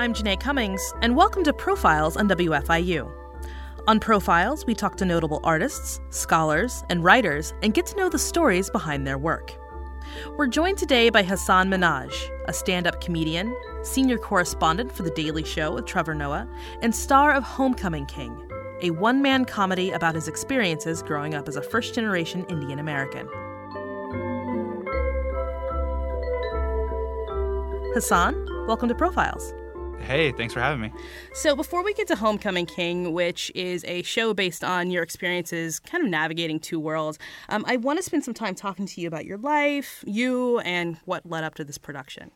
I'm Janae Cummings, and welcome to Profiles on WFIU. On Profiles, we talk to notable artists, scholars, and writers and get to know the stories behind their work. We're joined today by Hasan Minhaj, a stand up comedian, senior correspondent for The Daily Show with Trevor Noah, and star of Homecoming King, a one man comedy about his experiences growing up as a first generation Indian American. Hasan, welcome to Profiles. Hey, thanks for having me. So, before we get to Homecoming King, which is a show based on your experiences kind of navigating two worlds, um, I want to spend some time talking to you about your life, you, and what led up to this production.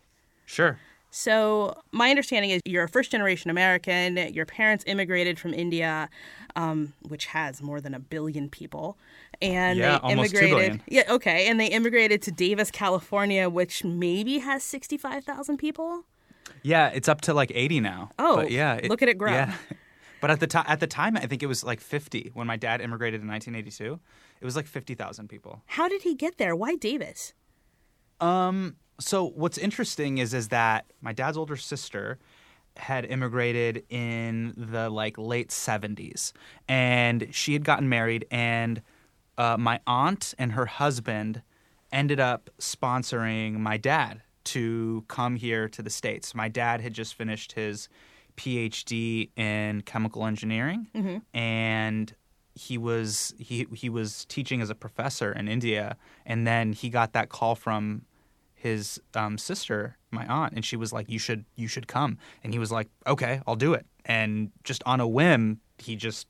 Sure. So, my understanding is you're a first generation American. Your parents immigrated from India, um, which has more than a billion people. And Yeah, they immigrated. Yeah, okay. And they immigrated to Davis, California, which maybe has 65,000 people. Yeah, it's up to like 80 now. Oh, but yeah, look at it grow. Yeah. But at the time, at the time, I think it was like 50 when my dad immigrated in 1982. It was like 50,000 people. How did he get there? Why Davis? Um. So what's interesting is is that my dad's older sister had immigrated in the like late 70s, and she had gotten married, and uh, my aunt and her husband ended up sponsoring my dad to come here to the states. My dad had just finished his PhD in chemical engineering, and he was he he was teaching as a professor in India, and then he got that call from his um, sister, my aunt, and she was like, "You should you should come," and he was like, "Okay, I'll do it." And just on a whim, he just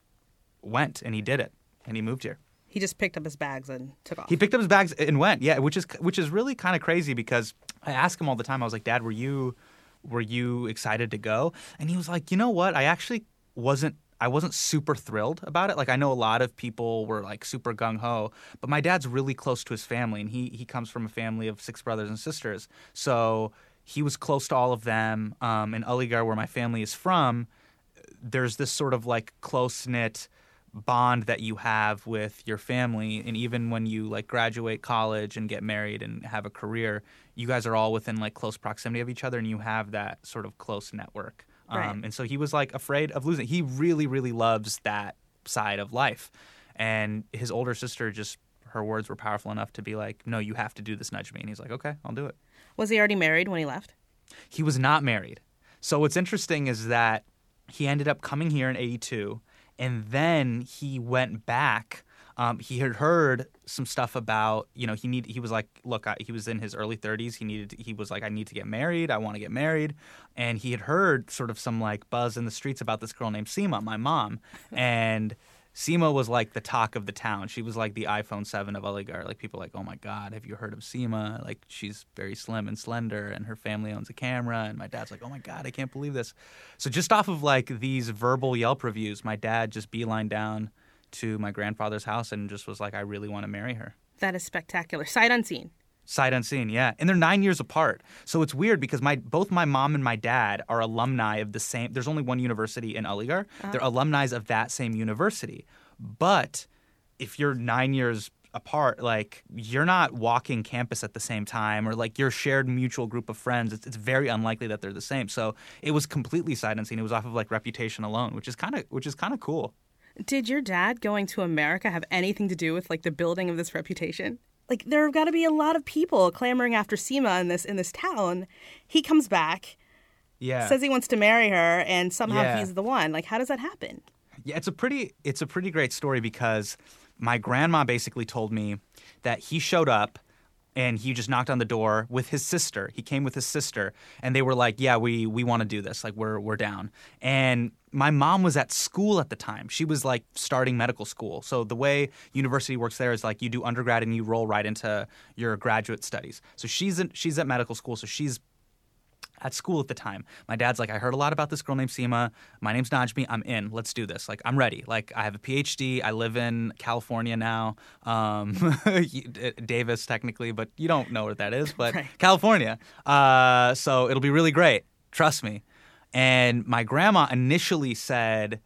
went and he did it, and he moved here. He just picked up his bags and took off. He picked up his bags and went. Yeah, which is which is really kind of crazy because I ask him all the time. I was like, "Dad, were you were you excited to go?" And he was like, "You know what? I actually wasn't I wasn't super thrilled about it. Like I know a lot of people were like super gung ho, but my dad's really close to his family and he he comes from a family of six brothers and sisters. So he was close to all of them. Um, in Aligarh, where my family is from, there's this sort of like close knit bond that you have with your family and even when you like graduate college and get married and have a career you guys are all within like close proximity of each other and you have that sort of close network Right. um, and so he was like afraid of losing he really really loves that side of life and his older sister just her words were powerful enough to be like no you have to do this nudge me and he's like okay i'll do it Was he already married when he left? he was not married. So what's interesting is that he ended up coming here in '82, and then he went back. Um, he had heard some stuff about, you know, he need. He was like, look, I, he was in his early 30s. He needed. He was like, I need to get married. I want to get married, and he had heard sort of some like buzz in the streets about this girl named Seema, my mom, and. Seema was like the talk of the town. She was like the iPhone 7 of Aligarh. Like people were like, oh my God, have you heard of Seema? Like she's very slim and slender and her family owns a camera. And my dad's like, oh my God, I can't believe this. So just off of like these verbal Yelp reviews, my dad just beeline down to my grandfather's house and just was like, I really want to marry her. That is spectacular. Sight unseen. Sight unseen, yeah. And they're nine years apart. So it's weird because my both my mom and my dad are alumni of the same there's only one university in Aligarh. Ah. They're alumni of that same university. But if you're nine years apart, like you're not walking campus at the same time or like your shared mutual group of friends, it's, it's very unlikely that they're the same. So it was completely sight unseen. It was off of like reputation alone, which is kind of which is kind of cool. Did your dad going to America have anything to do with like the building of this reputation? Like there have got to be a lot of people clamoring after Seema in this in this town. He comes back, Yeah. says he wants to marry her, and somehow Yeah. he's the one. Like how does that happen? Yeah, it's a pretty it's a pretty great story because my grandma basically told me that he showed up and he just knocked on the door with his sister. He came with his sister and they were like, "Yeah, we we want to do this. Like we're we're down." And my mom was at school at the time. She was like starting medical school. So the way university works there is like you do undergrad and you roll right into your graduate studies. So she's in, she's at medical school, so she's at school at the time. My dad's like, I heard a lot about this girl named Seema. My name's Najmi. I'm in. Let's do this. Like, I'm ready. Like, I have a PhD. I live in California now. Um, Davis, technically, but you don't know what that is, but Right. California. Uh, so it'll be really great. Trust me. And my grandma initially said,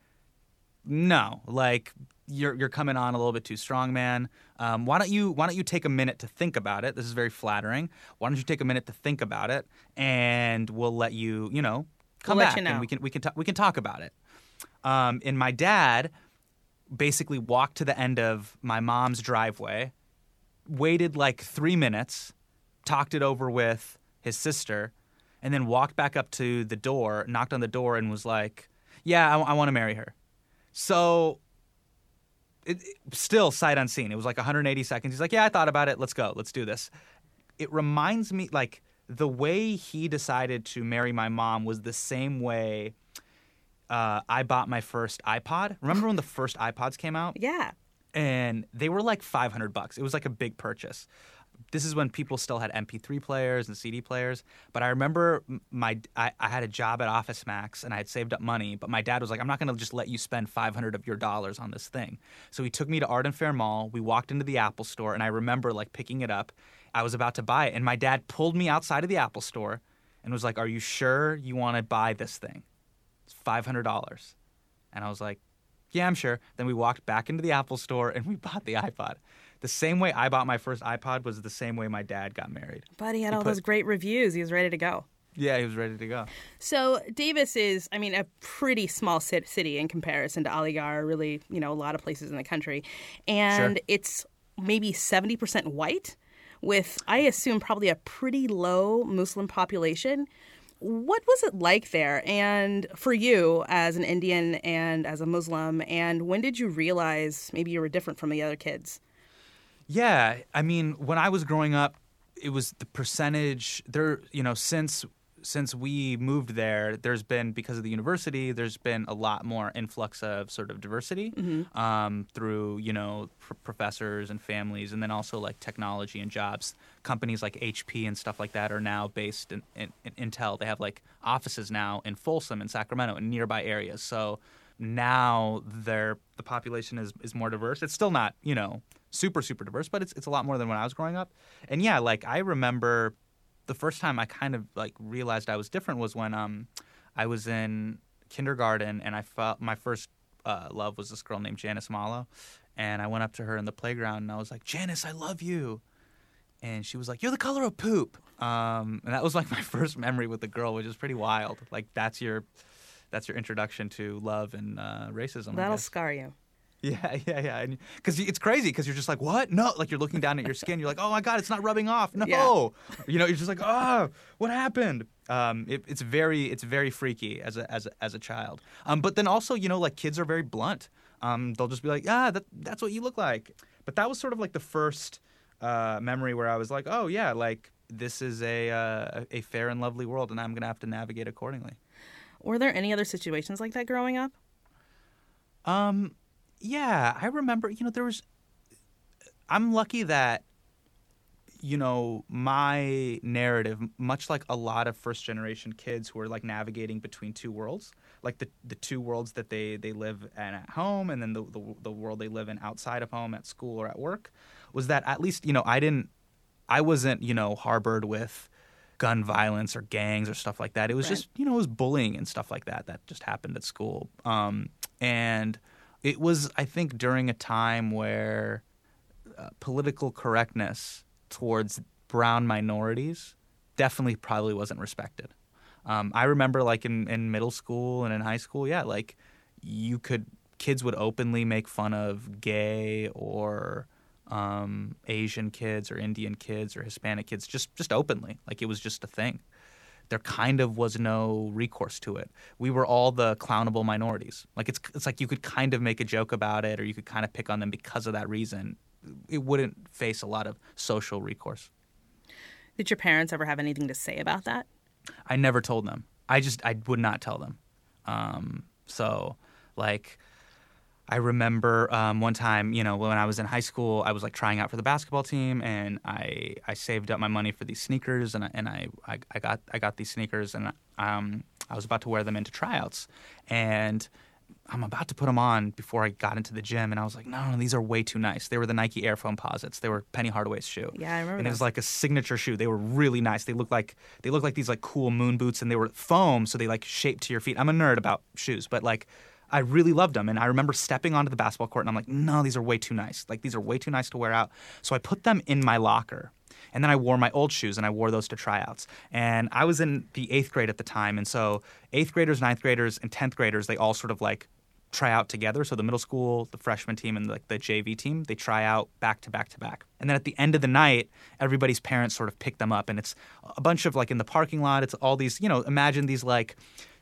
no, like you're you're coming on a little bit too strong, man. Um, why don't you why don't you take a minute to think about it? This is very flattering. Why don't you take a minute to think about it, and we'll let you you know come We'll back you know. and we can we can we can talk about it. Um, and my dad basically walked to the end of my mom's driveway, waited like three minutes, talked it over with his sister, and then walked back up to the door, knocked on the door, and was like, "Yeah, I, want to marry her." So. It, it- still sight unseen. It was like 180 seconds. He's like, "Yeah, I thought about it. Let's go. Let's do this." It reminds me like the way he decided to marry my mom was the same way uh, I bought my first iPod. Remember when the first iPods came out? Yeah. and they were like 500 bucks. It was like a big purchase. This is when people still had MP3 players and CD players. But I remember my I, I had a job at Office Max and I had saved up money. But my dad was like, "I'm not going to just let you spend 500 of your dollars on this thing." So he took me to Arden Fair Mall. We walked into the Apple Store, and I remember like picking it up. I was about to buy it, and my dad pulled me outside of the Apple Store and was like, "Are you sure you want to buy this thing? It's five hundred dollars." And I was like, yeah, I'm sure. Then we walked back into the Apple store and we bought the iPod. The same way I bought my first iPod was the same way my dad got married. But he had He all put- those great reviews. He was ready to go. Yeah, he was ready to go. So Davis is, I mean, a pretty small city in comparison to Aligarh, really, you know, a lot of places in the country. And Sure. it's maybe 70% white with, I assume, probably a pretty low Muslim population. What was it like there? And for you as an Indian and as a Muslim, and when did you realize maybe you were different from the other kids? Yeah, I mean, when I was growing up, it was the percentage there. You know, since since we moved there, there's been because of the university, there's been a lot more influx of sort of diversity um, through you know pr- professors and families, and then also like technology and jobs. Companies like HP and stuff like that are now based in, in, in Intel. They have like offices now in Folsom and Sacramento and nearby areas. So now their the population is, is more diverse. It's still not, you know, super, super diverse, but it's it's a lot more than when I was growing up. And yeah, like I remember the first time I kind of like realized I was different was when um I was in kindergarten and I felt my first uh, love was this girl named Janice Malo. And I went up to her in the playground and I was like, Janice, I love you. And she was like, You're the color of poop. Um, and that was like my first memory with the girl, which is pretty wild. Like that's your that's your introduction to love and uh, racism. That'll scar you. Yeah, yeah, yeah. Because it's crazy because you're just like, what? No. Like you're looking down at your skin. You're like, oh my God, it's not rubbing off. No. Yeah. You know, you're just like, oh, what happened? Um, it, it's very, it's very freaky as a, as a, as a child. Um, but then also, you know, like kids are very blunt. Um, they'll just be like, ah, that, that's what you look like. But that was sort of like the first uh, memory where I was like, oh yeah, like this is a, uh, a fair and lovely world and I'm going to have to navigate accordingly. Were there any other situations like that growing up? Um, yeah, I remember. You know, there was. I'm lucky that. You know, my narrative, much like a lot of first generation kids who are like navigating between two worlds, like the the two worlds that they they live in at home, and then the the, the world they live in outside of home, at school or at work, was that at least you know I didn't, I wasn't you know harbored with gun violence or gangs or stuff like that. It was Right. just you know it was bullying and stuff like that that just happened at school. Um, and it was I think during a time where uh, political correctness towards brown minorities definitely probably wasn't respected. Um, I remember like in, in middle school and in high school, yeah, like you could kids would openly make fun of gay or um, Asian kids or Indian kids or Hispanic kids just just openly, like it was just a thing. There kind of was no recourse to it. We were all the clownable minorities. Like it's it's like you could kind of make a joke about it or you could kind of pick on them because of that reason. It wouldn't face a lot of social recourse. Did your parents ever have anything to say about that? I never told them. I just I would not tell them. Um, so like I remember um, one time, you know, when I was in high school, I was like trying out for the basketball team, and I I saved up my money for these sneakers, and I, and I, I I got I got these sneakers, and um I was about to wear them into tryouts, and I'm about to put them on before I got into the gym, and I was like, no, no, these are way too nice. They were the Nike Air Foamposites. They were Penny Hardaway's shoe. Yeah, I remember And it was like a signature shoe. They were really nice. They looked like they looked like these like cool moon boots, and they were foam, so they like shaped to your feet. I'm a nerd about shoes, but like I really loved them, and I remember stepping onto the basketball court, and I'm like, no, these are way too nice. Like these are way too nice to wear out. So I put them in my locker, And then I wore my old shoes and I wore those to tryouts. And I was in the eighth grade at the time. And so eighth graders, ninth graders, and 10th graders, they all sort of like try out together. So the middle school, the freshman team, and like the JV team, they try out back to back to back. And then at the end of the night, everybody's parents sort of pick them up, and it's a bunch of like in the parking lot. It's all these, you know, imagine these like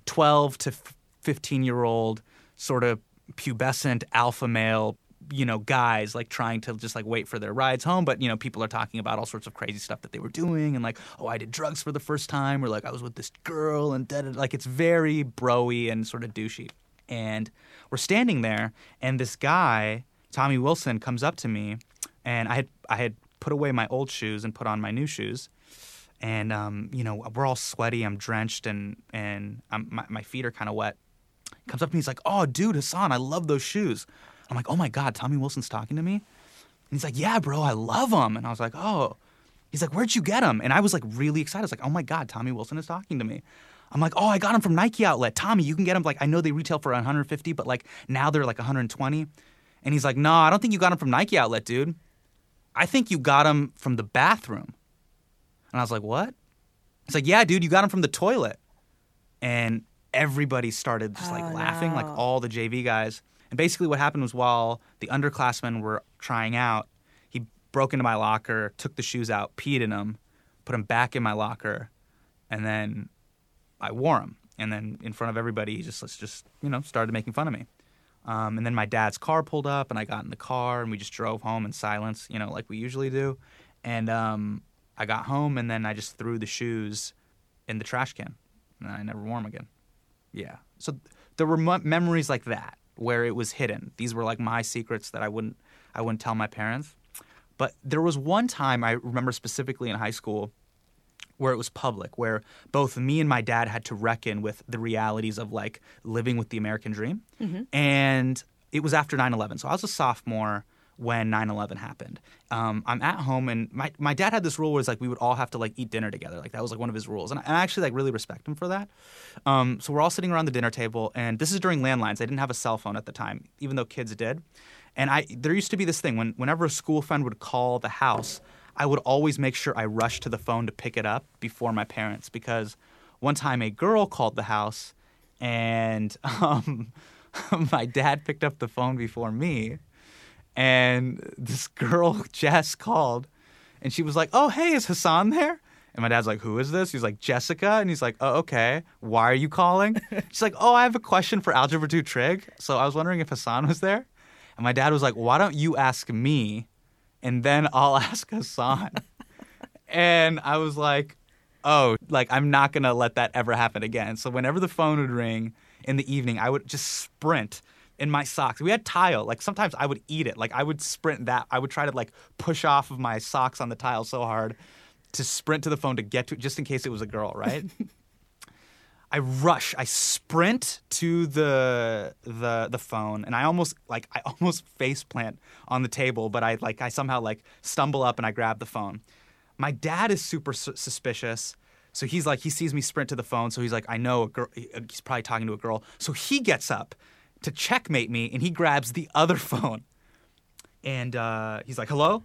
twelve to fifteen year old sort of pubescent alpha male you know guys like trying to just like wait for their rides home but you know people are talking about all sorts of crazy stuff that they were doing and like oh i did drugs for the first time or like i was with this girl and da, da, like it's very broy and sort of douchey. And we're standing there, and this guy, Tommy Wilson, comes up to me, and I had I had put away my old shoes and put on my new shoes, and um, you know we're all sweaty, I'm drenched, and and I'm, my my feet are kind of wet. Comes up to me, he's like, "Oh, dude, Hasan, I love those shoes." I'm like, "Oh my god, Tommy Wilson's talking to me," and he's like, "Yeah, bro, I love them," and I was like, "Oh." He's like, "Where'd you get them?" And I was like really excited. I was like, "Oh my god, Tommy Wilson is talking to me." I'm like, oh, I got them from Nike Outlet. Tommy, you can get them. Like, I know they retail for 150, but like now they're like 120. And he's like, no, I don't think you got them from Nike Outlet, dude. I think you got them from the bathroom. And I was like, what? He's like, yeah, dude, you got them from the toilet. And everybody started just like oh, laughing, no. like all the JV guys. And basically, what happened was while the underclassmen were trying out, he broke into my locker, took the shoes out, peed in them, put them back in my locker, and then I wore them. And then in front of everybody, he just just you know started making fun of me. Um, and then my dad's car pulled up, and I got in the car, and we just drove home in silence, you know, like we usually do. And um, I got home, and then I just threw the shoes in the trash can, and I never wore them again. Yeah. So there were m- memories like that where it was hidden. These were like my secrets that I wouldn't I wouldn't tell my parents. But there was one time I remember specifically in high school where it was public, where both me and my dad had to reckon with the realities of like living with the American dream. Mm-hmm. And it was after 9 11. So I was a sophomore when 9-11 happened. Um, i'm at home and my, my dad had this rule where it's like we would all have to like eat dinner together. Like that was like one of his rules and i, and I actually like really respect him for that. Um, so we're all sitting around the dinner table and this is during landlines. I didn't have a cell phone at the time even though kids did. And i there used to be this thing when whenever a school friend would call the house I would always make sure I rushed to the phone to pick it up before my parents because one time a girl called the house and um, my dad picked up the phone before me. And this girl, Jess, called and she was like, Oh, hey, is Hasan there? And my dad's like, Who is this? He's like, Jessica. And he's like, Oh, okay. Why are you calling? She's like, Oh, I have a question for Algebra 2 Trig. So I was wondering if Hasan was there. And my dad was like, Why don't you ask me and then I'll ask Hasan. and I was like, oh, like I'm not gonna let that ever happen again. So whenever the phone would ring in the evening, I would just sprint in my socks. We had tile. Like sometimes I would eat it. Like I would sprint that. I would try to like push off of my socks on the tile so hard to sprint to the phone to get to it, just in case it was a girl, right? I rush, I sprint to the the the phone, and I almost like I almost face plant on the table, but I like I somehow like stumble up and I grab the phone. My dad is super su- suspicious, so he's like he sees me sprint to the phone, so he's like I know a girl. He's probably talking to a girl, so he gets up to checkmate me, and he grabs the other phone, and uh, he's like, "Hello."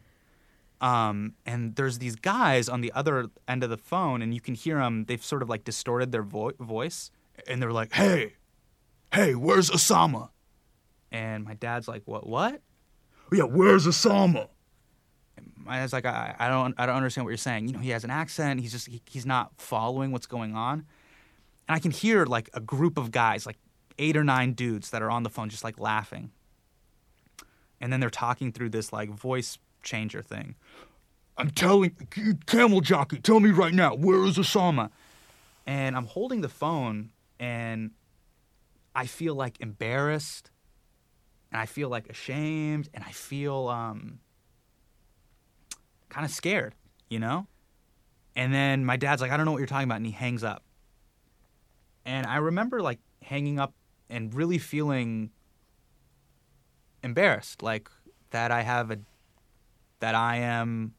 Um, and there's these guys on the other end of the phone, and you can hear them. They've sort of like distorted their vo- voice, and they're like, "Hey, hey, where's Osama?" And my dad's like, "What? What?" Yeah, where's Osama? And my dad's like, I, I don't, I don't understand what you're saying. You know, he has an accent. He's just, he, he's not following what's going on. And I can hear like a group of guys, like eight or nine dudes that are on the phone, just like laughing. And then they're talking through this like voice changer thing. I'm telling camel jockey, tell me right now, where is Osama? And I'm holding the phone and I feel like embarrassed and I feel like ashamed and I feel um, kind of scared, you know? And then my dad's like, I don't know what you're talking about. And he hangs up. And I remember like hanging up and really feeling embarrassed, like that I have a that I am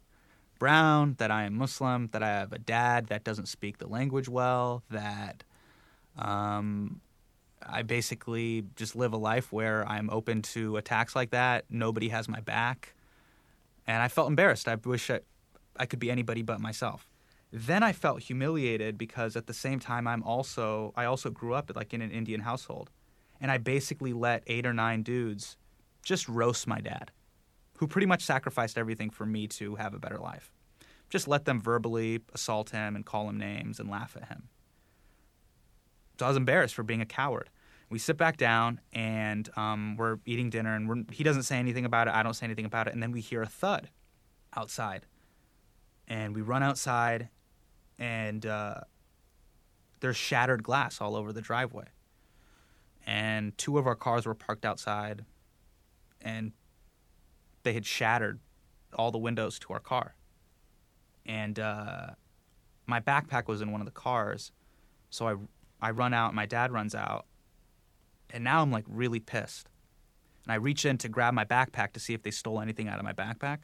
brown, that I am Muslim, that I have a dad that doesn't speak the language well, that um, I basically just live a life where I'm open to attacks like that. Nobody has my back. And I felt embarrassed. I wish I, I could be anybody but myself. Then I felt humiliated because at the same time I'm also I also grew up like in an Indian household. And I basically let eight or nine dudes just roast my dad, who pretty much sacrificed everything for me to have a better life. Just let them verbally assault him and call him names and laugh at him. So I was embarrassed for being a coward. We sit back down and um, we're eating dinner, and he doesn't say anything about it. I don't say anything about it. And then we hear a thud outside. And we run outside, and uh, there's shattered glass all over the driveway. And two of our cars were parked outside, and they had shattered all the windows to our car. And uh, my backpack was in one of the cars, so I I run out. My dad runs out, and now I'm like really pissed. And I reach in to grab my backpack to see if they stole anything out of my backpack.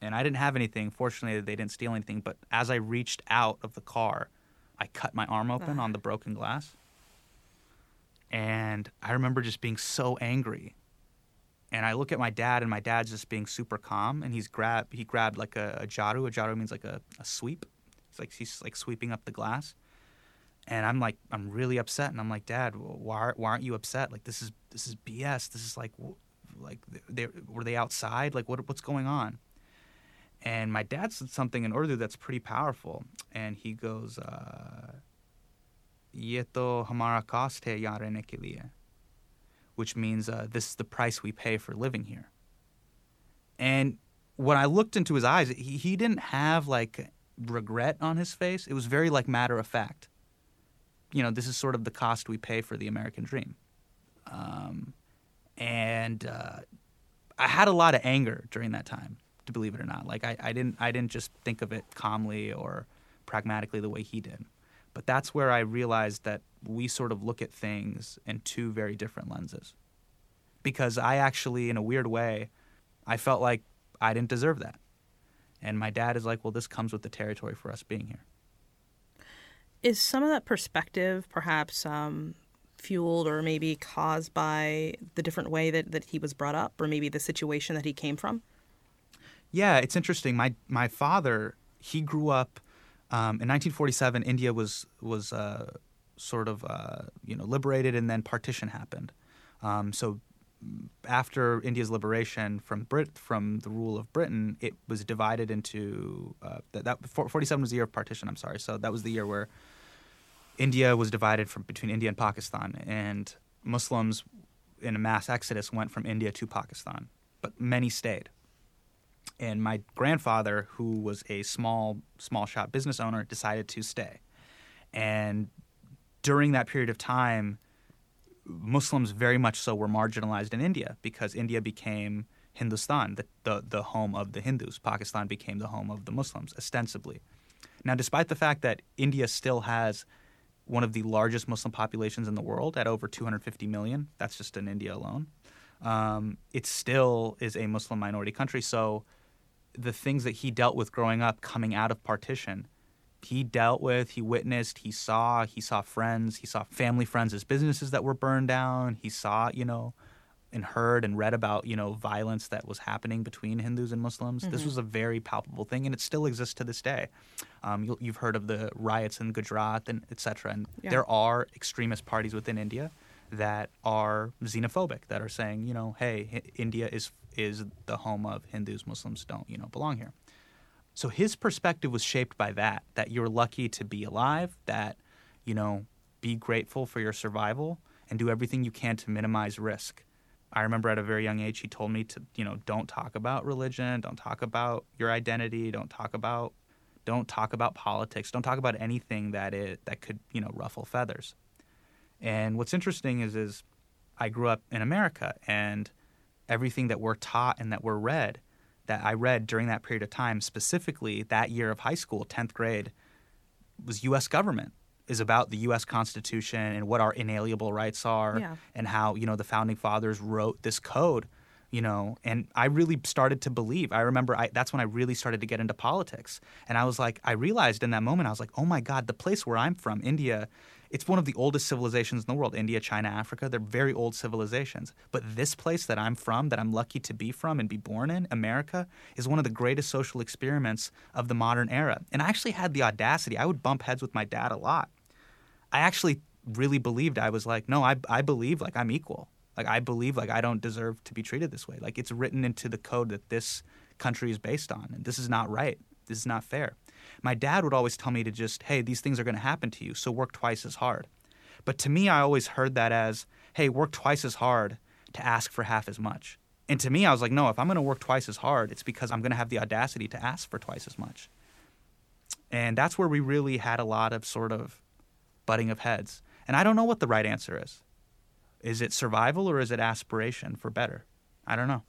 And I didn't have anything. Fortunately, they didn't steal anything. But as I reached out of the car, I cut my arm open on the broken glass. And I remember just being so angry. And I look at my dad, and my dad's just being super calm. And he's grab he grabbed like a, a jaru. A jaru means like a, a sweep. It's like he's like sweeping up the glass and I'm like, I'm really upset, and I'm like, Dad, why why aren't you upset? Like this is this is BS. This is like, like they were they outside? Like what what's going on? And my dad said something in Urdu that's pretty powerful, and he goes, uh, Which means uh, this is the price we pay for living here. And when I looked into his eyes, he, he didn't have like regret on his face. It was very like matter of fact you know, this is sort of the cost we pay for the American dream. Um, and uh, I had a lot of anger during that time, to believe it or not. Like I, I didn't, I didn't just think of it calmly or pragmatically the way he did. But that's where I realized that we sort of look at things in two very different lenses. Because I actually, in a weird way, I felt like I didn't deserve that. And my dad is like, well, this comes with the territory for us being here. Is some of that perspective perhaps um, fueled or maybe caused by the different way that, that he was brought up or maybe the situation that he came from? Yeah, it's interesting. My my father, he grew up um, in 1947. India was was uh, sort of uh, you know liberated, and then partition happened. Um, so after India's liberation from Brit from the rule of Britain, it was divided into uh, that, that 47 was the year of partition. I'm sorry, so that was the year where India was divided from between India and Pakistan, and Muslims in a mass exodus went from India to Pakistan, but many stayed. And my grandfather, who was a small small shop business owner, decided to stay. And during that period of time, Muslims very much so were marginalized in India because India became Hindustan, the, the, the home of the Hindus. Pakistan became the home of the Muslims, ostensibly. Now, despite the fact that India still has one of the largest Muslim populations in the world at over 250 million. That's just in India alone. Um, it still is a Muslim minority country. So the things that he dealt with growing up coming out of partition, he dealt with, he witnessed, he saw, he saw friends, he saw family friends as businesses that were burned down. He saw, you know, and heard and read about you know violence that was happening between Hindus and Muslims. Mm-hmm. This was a very palpable thing, and it still exists to this day. Um, you, have heard of the riots in Gujarat and etc. And yeah. there are extremist parties within India that are xenophobic, that are saying, you know, hey, India is is the home of Hindus, Muslims don't you know belong here. So his perspective was shaped by that. That you're lucky to be alive. That you know, be grateful for your survival and do everything you can to minimize risk. I remember at a very young age, he told me to, you know, don't talk about religion, don't talk about your identity, don't talk about, don't talk about politics, don't talk about anything that it that could, you know, ruffle feathers. And what's interesting is, is I grew up in America, and everything that we're taught and that we're read, that I read during that period of time, specifically that year of high school, tenth grade, was U.S. government is about the U.S. Constitution and what our inalienable rights are, yeah. and how you know the founding fathers wrote this code. You know, and I really started to believe. I remember I, that's when I really started to get into politics, and I was like, I realized in that moment, I was like, oh my God, the place where I'm from, India, it's one of the oldest civilizations in the world. India, China, Africa, they're very old civilizations. But this place that I'm from, that I'm lucky to be from and be born in, America, is one of the greatest social experiments of the modern era. And I actually had the audacity, I would bump heads with my dad a lot. I actually really believed I was like, no, I, I believe like I'm equal. Like I believe like I don't deserve to be treated this way. Like it's written into the code that this country is based on. And this is not right. This is not fair. My dad would always tell me to just, hey, these things are going to happen to you, so work twice as hard. But to me, I always heard that as, hey, work twice as hard to ask for half as much. And to me, I was like, no, if I'm going to work twice as hard, it's because I'm going to have the audacity to ask for twice as much. And that's where we really had a lot of sort of butting of heads. And I don't know what the right answer is. Is it survival or is it aspiration for better? I don't know.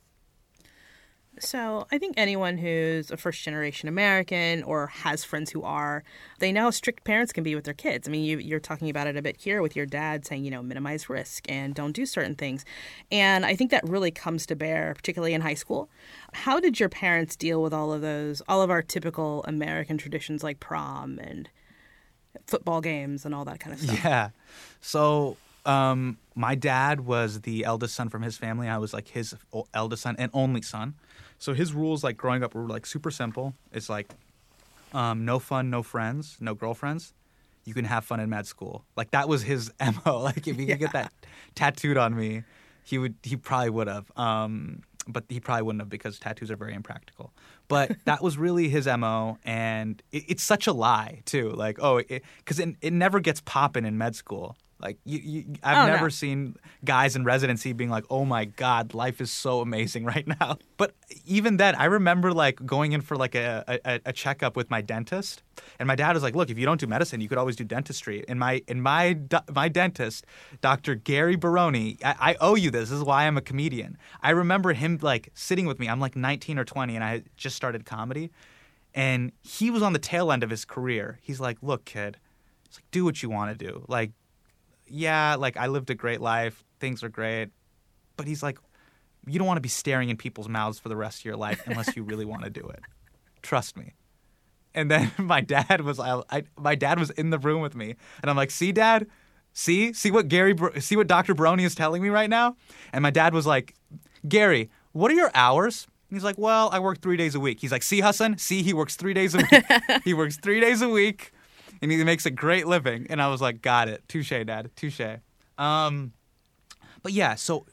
So, I think anyone who's a first generation American or has friends who are, they know how strict parents can be with their kids. I mean, you, you're talking about it a bit here with your dad saying, you know, minimize risk and don't do certain things. And I think that really comes to bear, particularly in high school. How did your parents deal with all of those, all of our typical American traditions like prom and football games and all that kind of stuff? Yeah. So, um, my dad was the eldest son from his family. I was like his eldest son and only son. So his rules, like growing up, were like super simple. It's like um, no fun, no friends, no girlfriends. You can have fun in med school. Like that was his mo. Like if he could get that tattooed on me, he would. He probably would have. Um, but he probably wouldn't have because tattoos are very impractical. But that was really his mo, and it, it's such a lie too. Like oh, because it, it, it never gets popping in med school. Like you, you I've oh, never no. seen guys in residency being like, "Oh my god, life is so amazing right now." But even then, I remember like going in for like a, a, a checkup with my dentist, and my dad was like, "Look, if you don't do medicine, you could always do dentistry." And my in my my dentist, Dr. Gary Baroni, I, I owe you this. This is why I'm a comedian. I remember him like sitting with me. I'm like 19 or 20, and I just started comedy, and he was on the tail end of his career. He's like, "Look, kid." It's like, do what you want to do. Like, yeah, like I lived a great life, things are great, but he's like, you don't want to be staring in people's mouths for the rest of your life unless you really want to do it. Trust me. And then my dad was, I, I, my dad was in the room with me, and I'm like, see, dad, see, see what Gary, see what Dr. Baroni is telling me right now. And my dad was like, Gary, what are your hours? And he's like, well, I work three days a week. He's like, see, Hasan, see, he works three days a week. he works three days a week and he makes a great living. And I was like, got it. Touche, dad. Touche. Um, but yeah, so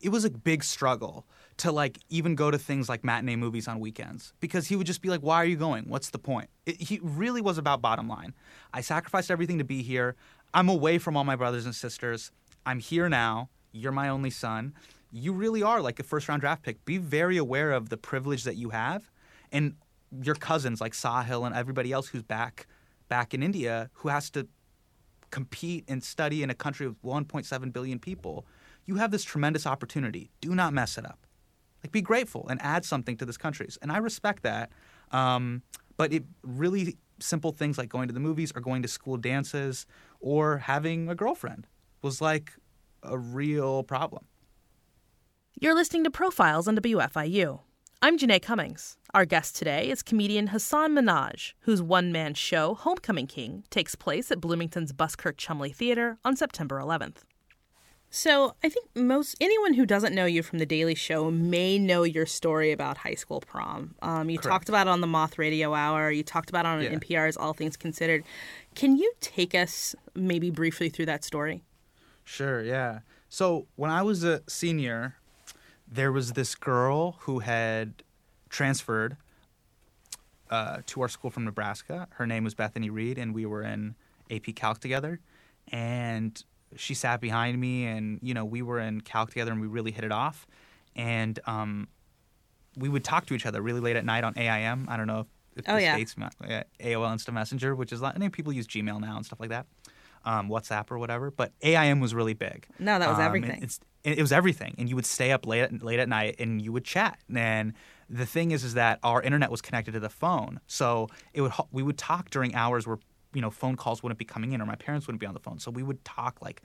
it was a big struggle to like even go to things like matinee movies on weekends because he would just be like, why are you going? What's the point? It, he really was about bottom line. I sacrificed everything to be here. I'm away from all my brothers and sisters. I'm here now. You're my only son. You really are like a first round draft pick. Be very aware of the privilege that you have and your cousins like Sahil and everybody else who's back back in India who has to compete and study in a country of 1.7 billion people, you have this tremendous opportunity. Do not mess it up. Like, be grateful and add something to this country. And I respect that. Um, but it really simple things like going to the movies or going to school dances or having a girlfriend was like a real problem. You're listening to Profiles on WFIU. I'm Janae Cummings. Our guest today is comedian Hasan Minhaj, whose one man show, Homecoming King, takes place at Bloomington's Buskirk Chumley Theater on September 11th. So, I think most anyone who doesn't know you from The Daily Show may know your story about high school prom. Um, you Correct. talked about it on the Moth Radio Hour, you talked about it on yeah. NPR's All Things Considered. Can you take us maybe briefly through that story? Sure, yeah. So, when I was a senior, there was this girl who had transferred uh, to our school from Nebraska. Her name was Bethany Reed, and we were in AP Calc together. And she sat behind me, and you know we were in Calc together, and we really hit it off. And um, we would talk to each other really late at night on AIM. I don't know if, if oh, the yeah. states AOL Instant Messenger, which is I mean people use Gmail now and stuff like that, um, WhatsApp or whatever. But AIM was really big. No, that was um, everything. It, it was everything, and you would stay up late at, late at night and you would chat. And the thing is, is that our internet was connected to the phone, so it would we would talk during hours where you know phone calls wouldn't be coming in or my parents wouldn't be on the phone. So we would talk like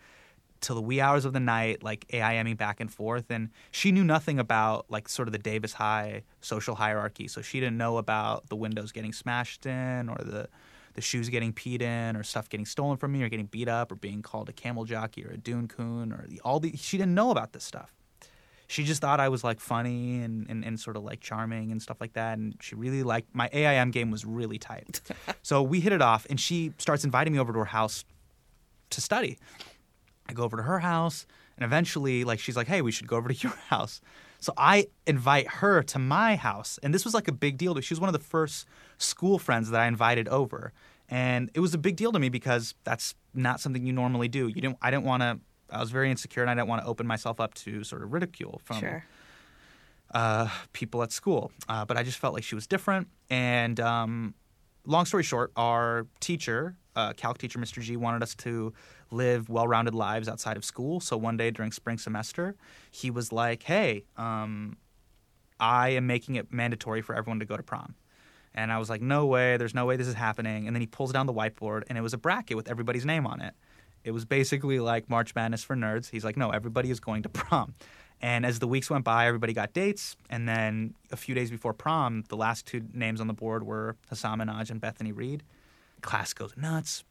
till the wee hours of the night, like AIMing back and forth. And she knew nothing about like sort of the Davis High social hierarchy, so she didn't know about the windows getting smashed in or the the shoes getting peed in or stuff getting stolen from me or getting beat up or being called a camel jockey or a dune coon or the, all the she didn't know about this stuff she just thought I was like funny and, and, and sort of like charming and stuff like that. And she really liked my AIM game was really tight. so we hit it off and she starts inviting me over to her house to study. I go over to her house and eventually like she's like, Hey, we should go over to your house. So I invite her to my house. And this was like a big deal. She was one of the first school friends that I invited over. And it was a big deal to me because that's not something you normally do. You don't I didn't want to I was very insecure and I didn't want to open myself up to sort of ridicule from Sure. uh, people at school. Uh, but I just felt like she was different. And um, long story short, our teacher, uh, calc teacher Mr. G, wanted us to live well-rounded lives outside of school. So one day during spring semester, he was like, "Hey, um, I am making it mandatory for everyone to go to prom." And I was like, "No way! There's no way this is happening." And then he pulls down the whiteboard, and it was a bracket with everybody's name on it. It was basically like March Madness for nerds. He's like, "No, everybody is going to prom." And as the weeks went by, everybody got dates. And then a few days before prom, the last two names on the board were Hasan Minhaj and Bethany Reed. Class goes nuts.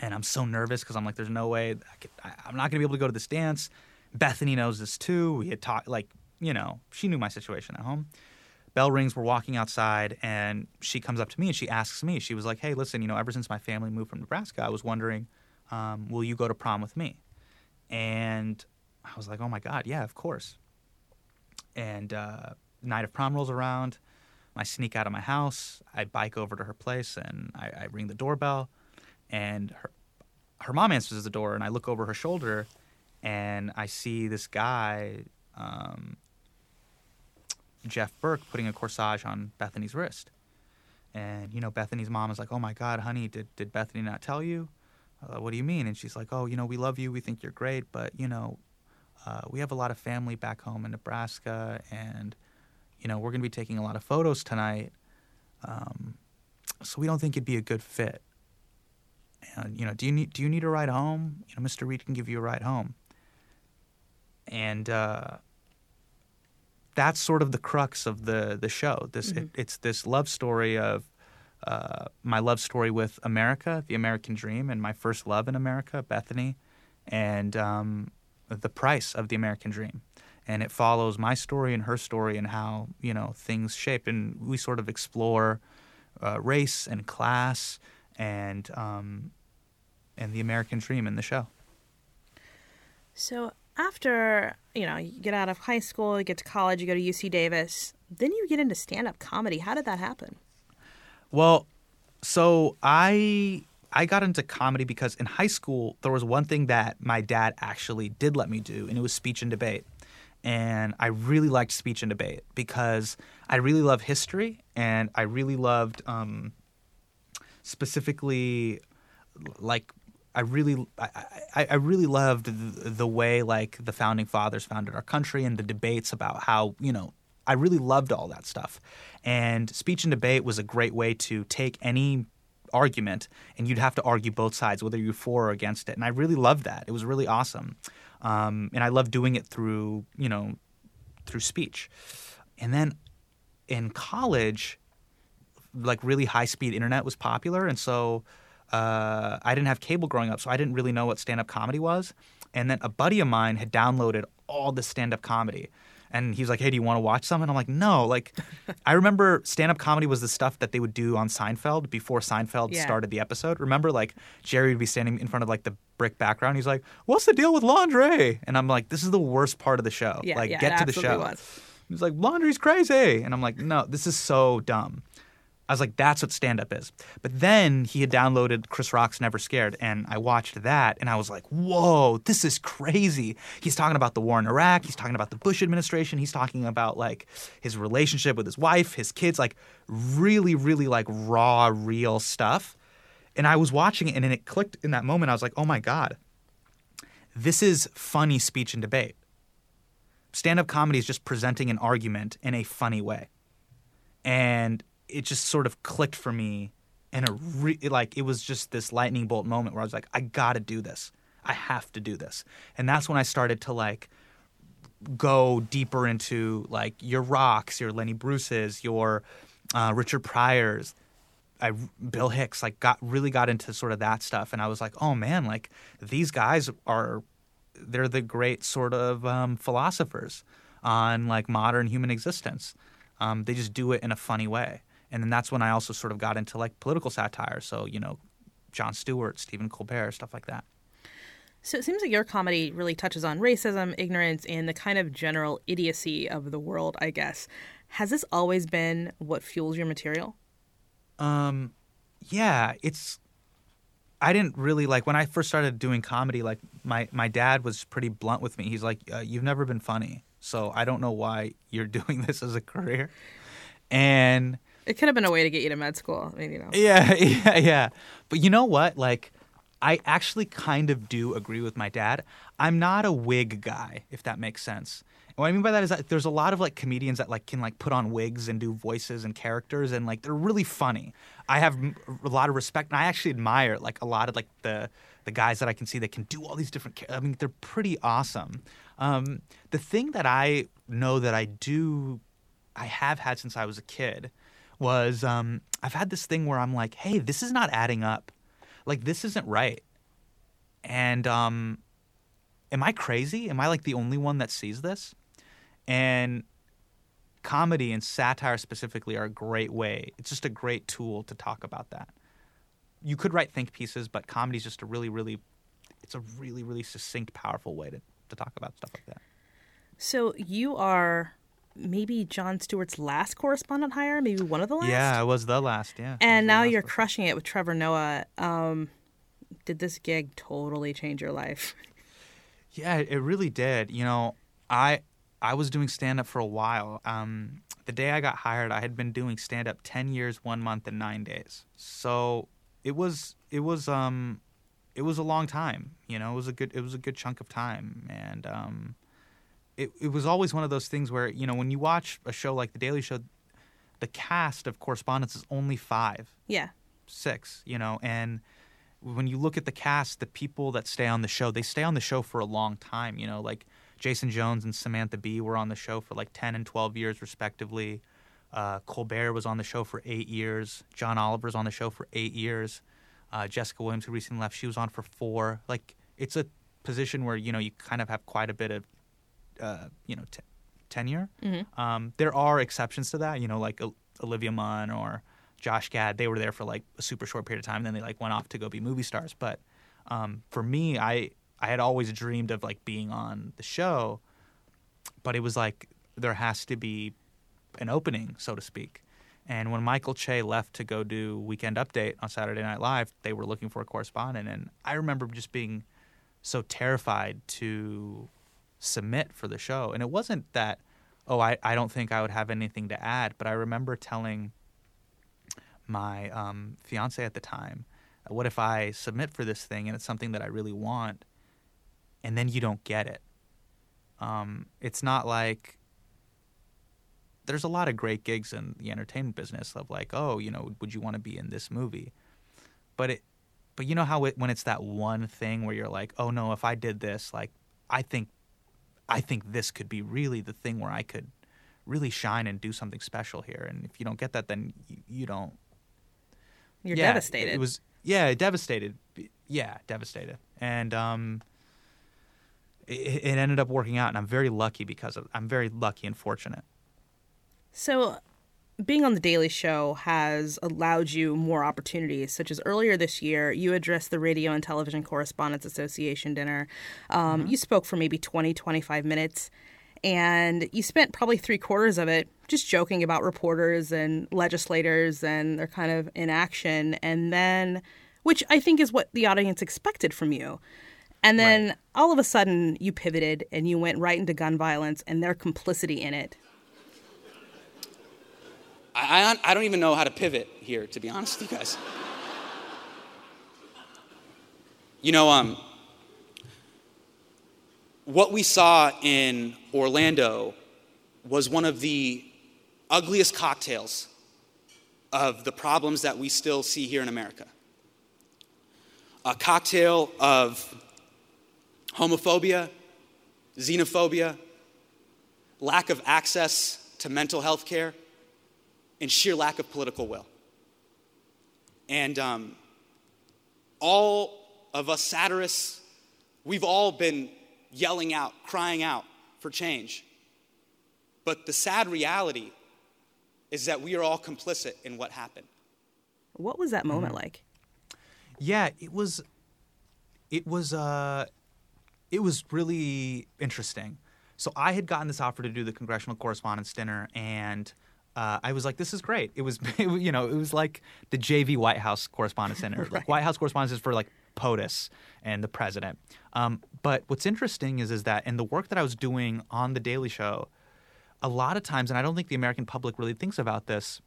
And I'm so nervous because I'm like, there's no way I could, I, I'm not going to be able to go to this dance. Bethany knows this too. We had talked, like, you know, she knew my situation at home. Bell rings, we're walking outside, and she comes up to me and she asks me, she was like, hey, listen, you know, ever since my family moved from Nebraska, I was wondering, um, will you go to prom with me? And I was like, oh my God, yeah, of course. And uh, night of prom rolls around. I sneak out of my house. I bike over to her place and I, I ring the doorbell. And her, her mom answers the door. And I look over her shoulder and I see this guy, um, Jeff Burke, putting a corsage on Bethany's wrist. And, you know, Bethany's mom is like, oh my God, honey, did, did Bethany not tell you? Uh, what do you mean? And she's like, oh, you know, we love you. We think you're great. But, you know, uh, we have a lot of family back home in Nebraska, and you know we're going to be taking a lot of photos tonight. Um, so we don't think it'd be a good fit. And you know, do you need do you need a ride home? You know, Mr. Reed can give you a ride home. And uh, that's sort of the crux of the the show. This it, it's this love story of uh, my love story with America, the American dream, and my first love in America, Bethany, and um, the price of the American dream. And it follows my story and her story and how you know things shape. And we sort of explore uh, race and class and um, and the American dream in the show. So after you know you get out of high school, you get to college, you go to UC Davis, then you get into stand-up comedy. How did that happen? Well, so I I got into comedy because in high school there was one thing that my dad actually did let me do, and it was speech and debate. And I really liked speech and debate because I really love history, and I really loved um, specifically like I really I, I, really loved the, the way like the founding fathers founded our country and the debates about how you know I really loved all that stuff. And speech and debate was a great way to take any argument and you'd have to argue both sides, whether you're for or against it. And I really loved that. It was really awesome. Um, and I loved doing it through, you know, through speech. And then in college, like really high speed internet was popular. And so uh, I didn't have cable growing up, so I didn't really know what stand up comedy was. And then a buddy of mine had downloaded all the stand up comedy and he was like, "Hey, do you want to watch some?" And I'm like, "No." Like, I remember stand-up comedy was the stuff that they would do on Seinfeld before Seinfeld Yeah. started the episode. Remember, like Jerry would be standing in front of like the brick background. He's like, "What's the deal with laundry?" And I'm like, "This is the worst part of the show. Yeah, like, yeah, get to the show." was. He's like, "Laundry's crazy," and I'm like, "No, this is so dumb." I was like, that's what stand up is. But then he had downloaded Chris Rock's Never Scared, and I watched that, and I was like, whoa, this is crazy. He's talking about the war in Iraq, he's talking about the Bush administration, he's talking about like his relationship with his wife, his kids, like really, really like raw, real stuff. And I was watching it, and it clicked in that moment. I was like, oh my God, this is funny speech and debate. Stand up comedy is just presenting an argument in a funny way. And it just sort of clicked for me and a re- like it was just this lightning bolt moment where I was like I got to do this. I have to do this. And that's when I started to like go deeper into like your rocks, your Lenny Bruce's, your uh, Richard Pryor's, I Bill Hicks like got really got into sort of that stuff, and I was like, oh man, like these guys are they're the great sort of um, philosophers on like modern human existence. Um, they just do it in a funny way, and then that's when I also sort of got into like political satire. So you know, Jon Stewart, Stephen Colbert, stuff like that. So it seems like your comedy really touches on racism, ignorance, and the kind of general idiocy of the world. I guess has this always been what fuels your material? Um, yeah, it's. I didn't really like when I first started doing comedy. Like my my dad was pretty blunt with me. He's like, uh, "You've never been funny, so I don't know why you're doing this as a career." And it could have been a way to get you to med school. I mean, you know. Yeah, yeah, yeah. But you know what? Like, I actually kind of do agree with my dad. I'm not a wig guy, if that makes sense. what I mean by that is that there's a lot of like comedians that like can like put on wigs and do voices and characters and like they're really funny. I have a lot of respect and I actually admire like a lot of like the the guys that I can see that can do all these different. I mean, they're pretty awesome. Um, the thing that I know that I do, I have had since I was a kid, was um, I've had this thing where I'm like, hey, this is not adding up. Like this isn't right. And um, am I crazy? Am I like the only one that sees this? And comedy and satire specifically are a great way. It's just a great tool to talk about that. You could write think pieces, but comedy is just a really, really, it's a really, really succinct, powerful way to, to talk about stuff like that. So you are maybe Jon Stewart's last correspondent hire, maybe one of the last. Yeah, it was the last. Yeah. And now you're person. crushing it with Trevor Noah. Um, did this gig totally change your life? Yeah, it really did. You know, I I was doing stand up for a while. Um, the day I got hired, I had been doing stand up ten years, one month, and nine days. So it was it was um it was a long time. You know, it was a good it was a good chunk of time, and um, it, it was always one of those things where you know when you watch a show like The Daily Show, the cast of correspondents is only five, yeah, six, you know, and when you look at the cast, the people that stay on the show, they stay on the show for a long time. You know, like Jason Jones and Samantha Bee were on the show for like ten and twelve years respectively. Uh, Colbert was on the show for eight years. John Oliver's on the show for eight years. Uh, Jessica Williams, who recently left, she was on for four. Like it's a position where you know you kind of have quite a bit of uh, you know, t- tenure. Mm-hmm. Um, there are exceptions to that, you know, like Olivia Munn or Josh Gad. They were there for like a super short period of time, and then they like went off to go be movie stars. But um, for me, I I had always dreamed of like being on the show, but it was like there has to be an opening, so to speak. And when Michael Che left to go do Weekend Update on Saturday Night Live, they were looking for a correspondent, and I remember just being so terrified to submit for the show. And it wasn't that, oh, I, I don't think I would have anything to add, but I remember telling my um, fiance at the time, what if I submit for this thing and it's something that I really want and then you don't get it? Um, it's not like there's a lot of great gigs in the entertainment business of like, oh, you know, would you want to be in this movie? But it, but you know how it, when it's that one thing where you're like, oh no, if I did this, like I think I think this could be really the thing where I could really shine and do something special here. And if you don't get that, then you, you don't. You're yeah, devastated. It was yeah, devastated. Yeah, devastated. And um, it, it ended up working out, and I'm very lucky because of. I'm very lucky and fortunate. So being on the Daily Show has allowed you more opportunities, such as earlier this year, you addressed the Radio and Television Correspondents Association dinner. Um, mm-hmm. You spoke for maybe 20, 25 minutes, and you spent probably three quarters of it just joking about reporters and legislators and their kind of inaction, and then, which I think is what the audience expected from you. And then right. all of a sudden, you pivoted and you went right into gun violence and their complicity in it. I, I, don't even know how to pivot here, to be honest with you guys. You know, um, what we saw in Orlando was one of the ugliest cocktails of the problems that we still see here in America. A cocktail of homophobia, xenophobia, lack of access to mental health care, and sheer lack of political will. And um, all of us satirists, we've all been yelling out, crying out for change. But the sad reality is that we are all complicit in what happened. What was that moment like? Yeah, it was. It was. Uh, it was really interesting. So I had gotten this offer to do the Congressional Correspondents' Dinner, and uh, I was like, "This is great." It was, you know, it was like the JV White House Correspondents' Dinner. Right. Like White House Correspondents for like POTUS and the president. Um, but what's interesting is, is that in the work that I was doing on the Daily Show, a lot of times, and I don't think the American public really thinks about this,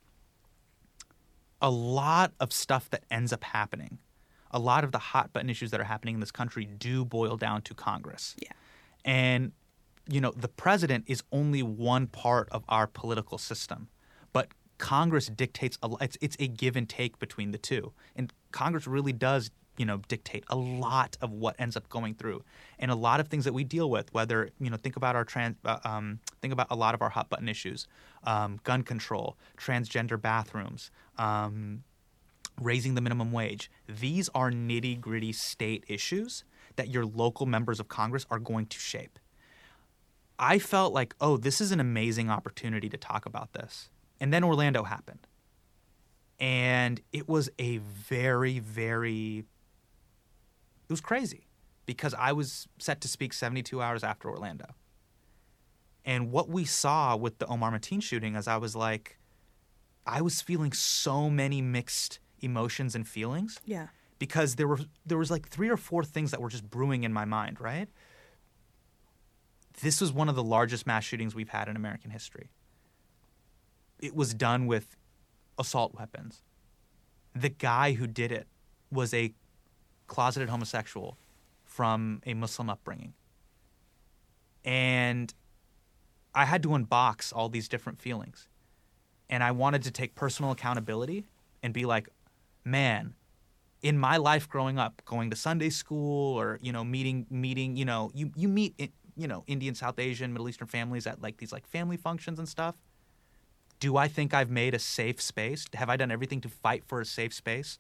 a lot of stuff that ends up happening, a lot of the hot button issues that are happening in this country do boil down to Congress. Yeah. And, you know, the president is only one part of our political system, Congress dictates a. It's, it's a give and take between the two. And Congress really does, you know, dictate a lot of what ends up going through. And a lot of things that we deal with, whether, you know, think about our trans, uh, um, think about a lot of our hot button issues, um, gun control, transgender bathrooms, um, raising the minimum wage. These are nitty gritty state issues that your local members of Congress are going to shape. I felt like, oh, this is an amazing opportunity to talk about this. And then Orlando happened. And it was a very, very, it was crazy because I was set to speak 72 hours after Orlando. And what we saw with the Omar Mateen shooting is I was like, I was feeling so many mixed emotions and feelings Yeah. because there were there was like three or four things that were just brewing in my mind, right? This was one of the largest mass shootings we've had in American history. It was done with assault weapons. The guy who did it was a closeted homosexual from a Muslim upbringing. And I had to unbox all these different feelings. And I wanted to take personal accountability and be like, man, in my life growing up, going to Sunday school or you know meeting meeting you know you you meet you know Indian, South Asian, Middle Eastern families at like these like family functions and stuff. Do I think I've made a safe space? Have I done everything to fight for a safe space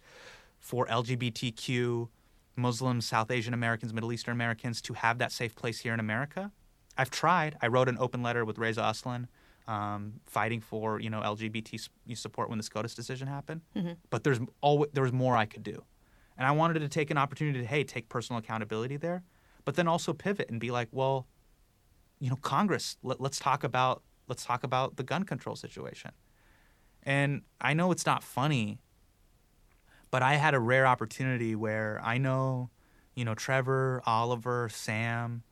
for LGBTQ, Muslims, South Asian Americans, Middle Eastern Americans to have that safe place here in America? I've tried. I wrote an open letter with Reza Aslan, um, fighting for you know LGBT support when the SCOTUS decision happened. But there's always there was more I could do, and I wanted to take an opportunity to hey take personal accountability there, but then also pivot and be like, well, you know, Congress, let, let's talk about let's talk about the gun control situation. And I know it's not funny, but I had a rare opportunity where I know, you know, Trevor, Oliver, Sam,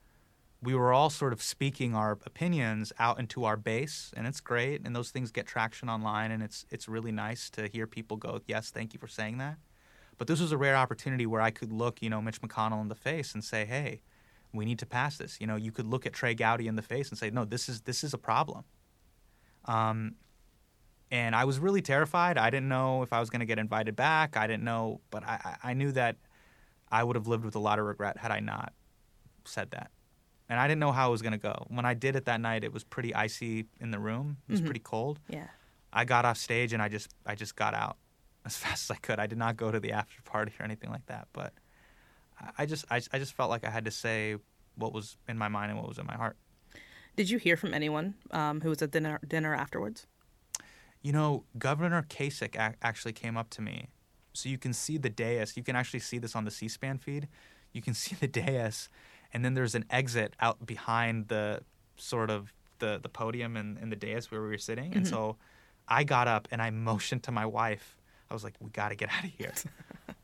we were all sort of speaking our opinions out into our base, and it's great. And those things get traction online, and it's it's really nice to hear people go, "Yes, thank you for saying that." But this was a rare opportunity where I could look, you know, Mitch McConnell in the face and say, "Hey, we need to pass this." You know, you could look at Trey Gowdy in the face and say, "No, this is this is a problem." Um, and I was really terrified. I didn't know if I was going to get invited back. I didn't know, but I, I I knew that I would have lived with a lot of regret had I not said that. And I didn't know how it was going to go. When I did it that night, it was pretty icy in the room. It was pretty cold. Yeah. I got off stage and I just I just got out as fast as I could. I did not go to the after party or anything like that. But I- just I, I just felt like I had to say what was in my mind and what was in my heart. Did you hear from anyone um, who was at dinner dinner afterwards? You know, Governor Kasich ac- actually came up to me. So you can see the dais. You can actually see this on the C-SPAN feed. You can see the dais, and then there's an exit out behind the sort of the the podium and, and the dais where we were sitting. And so I got up and I motioned to my wife. I was like, "We got to get out of here."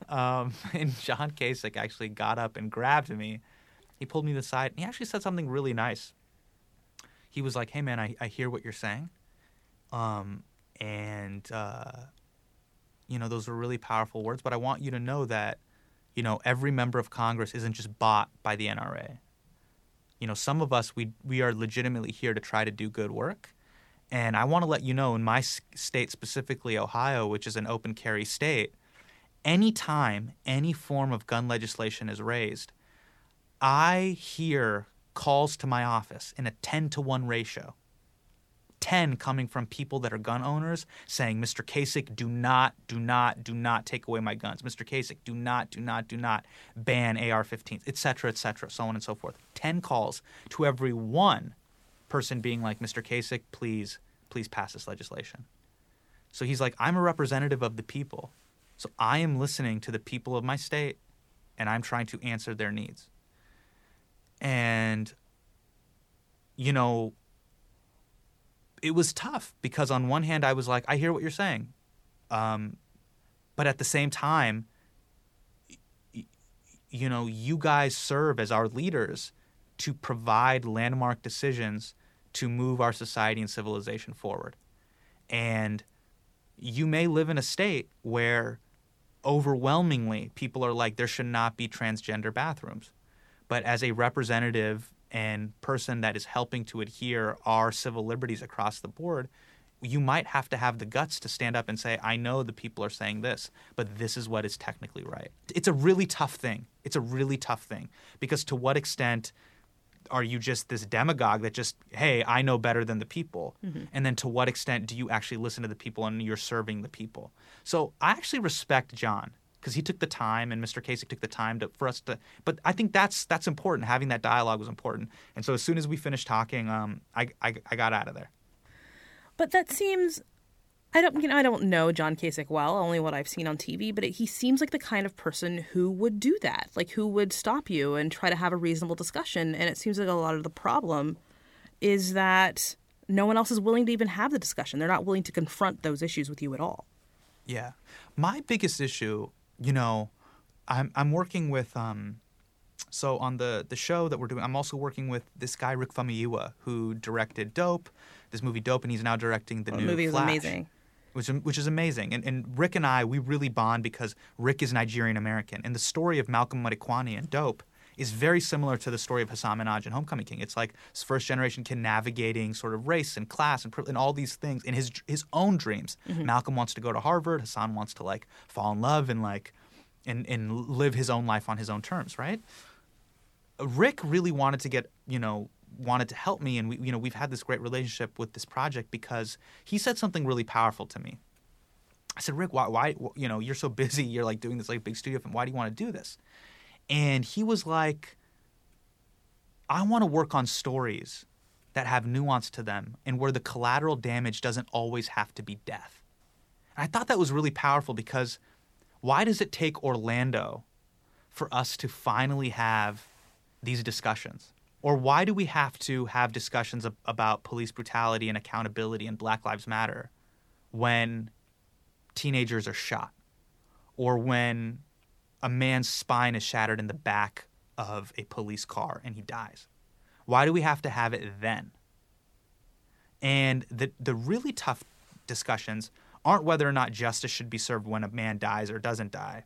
um, and John Kasich actually got up and grabbed me. He pulled me to the side and he actually said something really nice. He was like, "Hey man, I, I hear what you're saying." Um, and uh, you know those are really powerful words but i want you to know that you know every member of congress isn't just bought by the nra you know some of us we we are legitimately here to try to do good work and i want to let you know in my state specifically ohio which is an open carry state anytime any form of gun legislation is raised i hear calls to my office in a 10 to 1 ratio 10 coming from people that are gun owners saying, Mr. Kasich, do not, do not, do not take away my guns. Mr. Kasich, do not, do not, do not ban AR 15s, et cetera, et cetera, so on and so forth. 10 calls to every one person being like, Mr. Kasich, please, please pass this legislation. So he's like, I'm a representative of the people. So I am listening to the people of my state and I'm trying to answer their needs. And, you know, it was tough because on one hand I was like, I hear what you're saying, um, but at the same time, you know, you guys serve as our leaders to provide landmark decisions to move our society and civilization forward, and you may live in a state where overwhelmingly people are like there should not be transgender bathrooms, but as a representative and person that is helping to adhere our civil liberties across the board, you might have to have the guts to stand up and say, I know the people are saying this, but this is what is technically right. It's a really tough thing. It's a really tough thing because to what extent are you just this demagogue that just, hey, I know better than the people? Mm-hmm. And then to what extent do you actually listen to the people and you're serving the people? So I actually respect John because he took the time and Mr. Kasich took the time to, for us to. But I think that's that's important. Having that dialogue was important. And so as soon as we finished talking, um, I, I, I got out of there. But that seems. I don't, you know, I don't know John Kasich well, only what I've seen on TV. But it, he seems like the kind of person who would do that, like who would stop you and try to have a reasonable discussion. And it seems like a lot of the problem is that no one else is willing to even have the discussion. They're not willing to confront those issues with you at all. Yeah, my biggest issue you know, I'm I'm working with um, so on the the show that we're doing, I'm also working with this guy Rick Famuyiwa who directed Dope, this movie Dope, and he's now directing the well, new movie Flash, amazing. Which, which is amazing. And, and Rick and I, we really bond because Rick is Nigerian American. And the story of Malcolm Madikwani and Dope is very similar to the story of Hasan Minhaj and Homecoming King. It's like this first generation kid navigating sort of race and class and, and all these things in his his own dreams. Mm-hmm. Malcolm wants to go to Harvard. Hasan wants to like fall in love and like and and live his own life on his own terms. Right. Rick really wanted to get you know wanted to help me and we you know we've had this great relationship with this project because he said something really powerful to me. I said, Rick, why, why, you know, you're so busy, you're like doing this like big studio film. Why do you want to do this? And he was like, I want to work on stories that have nuance to them and where the collateral damage doesn't always have to be death. And I thought that was really powerful because why does it take Orlando for us to finally have these discussions? Or why do we have to have discussions ab- about police brutality and accountability and Black Lives Matter when teenagers are shot? Or when a man's spine is shattered in the back of a police car and he dies? Why do we have to have it then? And the the really tough discussions aren't whether or not justice should be served when a man dies or doesn't die.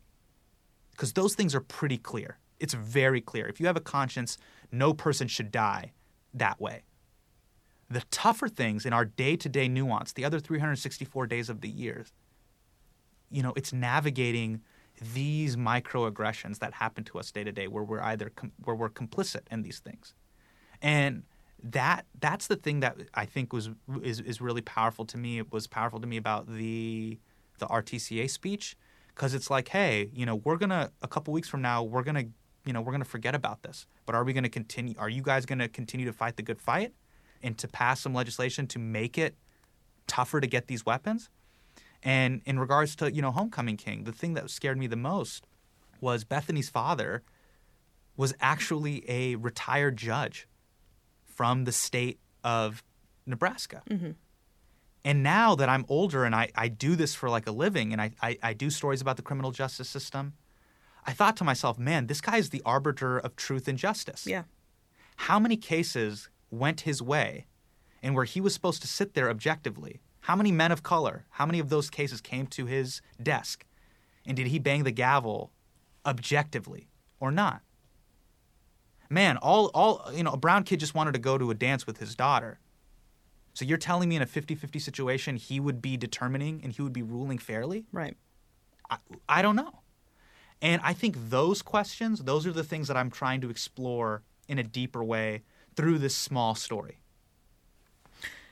Because those things are pretty clear. It's very clear. If you have a conscience, no person should die that way. The tougher things in our day to day nuance, the other 364 days of the year, you know, it's navigating these microaggressions that happen to us day to day where we're either com- where we're complicit in these things. And that that's the thing that I think was is is really powerful to me. It was powerful to me about the the RTCA speech because it's like, hey, you know, we're gonna a couple weeks from now, we're gonna you know we're gonna forget about this. But are we gonna continue? Are you guys gonna continue to fight the good fight and to pass some legislation to make it tougher to get these weapons? And in regards to you know Homecoming King, the thing that scared me the most was Bethany's father was actually a retired judge from the state of Nebraska. Mm-hmm. And now that I'm older and I, I do this for like a living and I, I, I do stories about the criminal justice system, I thought to myself, man, this guy is the arbiter of truth and justice. Yeah. How many cases went his way and where he was supposed to sit there objectively? How many men of color, how many of those cases came to his desk? And did he bang the gavel objectively or not? man, all all you know, a brown kid just wanted to go to a dance with his daughter. So you're telling me in a 50-50 situation he would be determining and he would be ruling fairly? Right. I, I don't know. And I think those questions, those are the things that I'm trying to explore in a deeper way through this small story.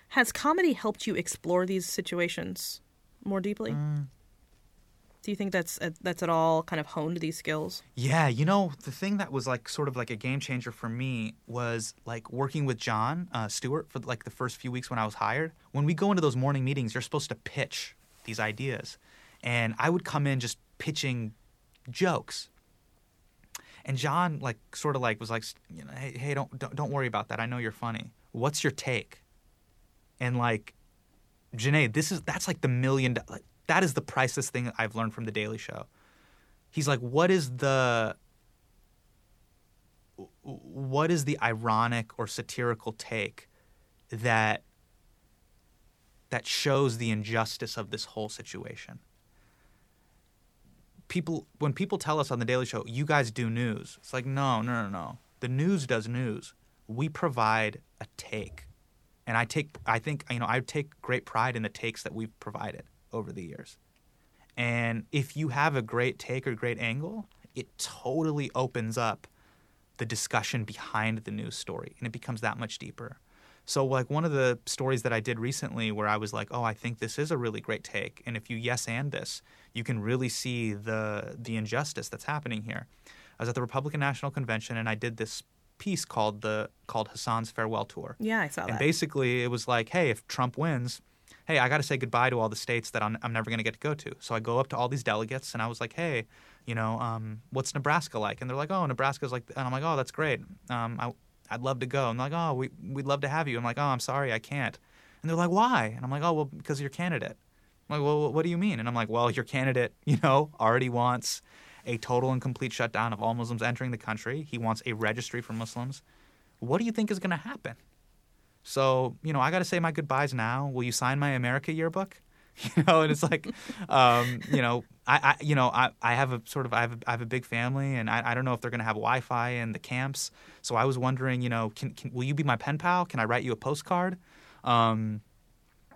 Has comedy helped you explore these situations more deeply? Mm. Do you think that's uh, that's at all kind of honed these skills? Yeah, you know, the thing that was like sort of like a game changer for me was like working with Jon uh, Stewart for like the first few weeks when I was hired. When we go into those morning meetings, you're supposed to pitch these ideas. And I would come in just pitching jokes. And Jon like sort of like was like, you know, hey, hey don't, don't don't worry about that. I know you're funny. What's your take? And like Janae, this is that's like the million dollar that is the priceless thing I've learned from the Daily Show. He's like, what is the what is the ironic or satirical take that that shows the injustice of this whole situation? People when people tell us on the Daily Show, you guys do news. It's like, no, no, no, no. The news does news. We provide a take. And I take I think you know, I take great pride in the takes that we've provided over the years. And if you have a great take or great angle, it totally opens up the discussion behind the news story and it becomes that much deeper. So, like one of the stories that I did recently where I was like, oh, I think this is a really great take. And if you yes and this, you can really see the, the injustice that's happening here. I was at the Republican National Convention and I did this piece called the called Hasan's farewell tour. Yeah, I saw and that. And basically, it was like, hey, if Trump wins, hey, I got to say goodbye to all the states that I'm, I'm never going to get to go to. So I go up to all these delegates and I was like, hey, you know, um, what's Nebraska like? And they're like, oh, Nebraska's like, and I'm like, oh, that's great. Um, I, I'd love to go. They're like, oh, we, we'd love to have you. I'm like, oh, I'm sorry, I can't. And they're like, why? And I'm like, oh, well, because you're candidate. I'm like, well, what do you mean? And I'm like, well, your candidate, you know, already wants a total and complete shutdown of all Muslims entering the country. He wants a registry for Muslims. What do you think is going to happen? So, you know, I got to say my goodbyes now. Will you sign my America yearbook? You know, and it's like, um, you know, I, I, you know, I, I have a sort of, I have a, I have a big family, and I, I don't know if they're going to have Wi-Fi in the camps. So I was wondering, you know, can, can will you be my pen pal? Can I write you a postcard? Um,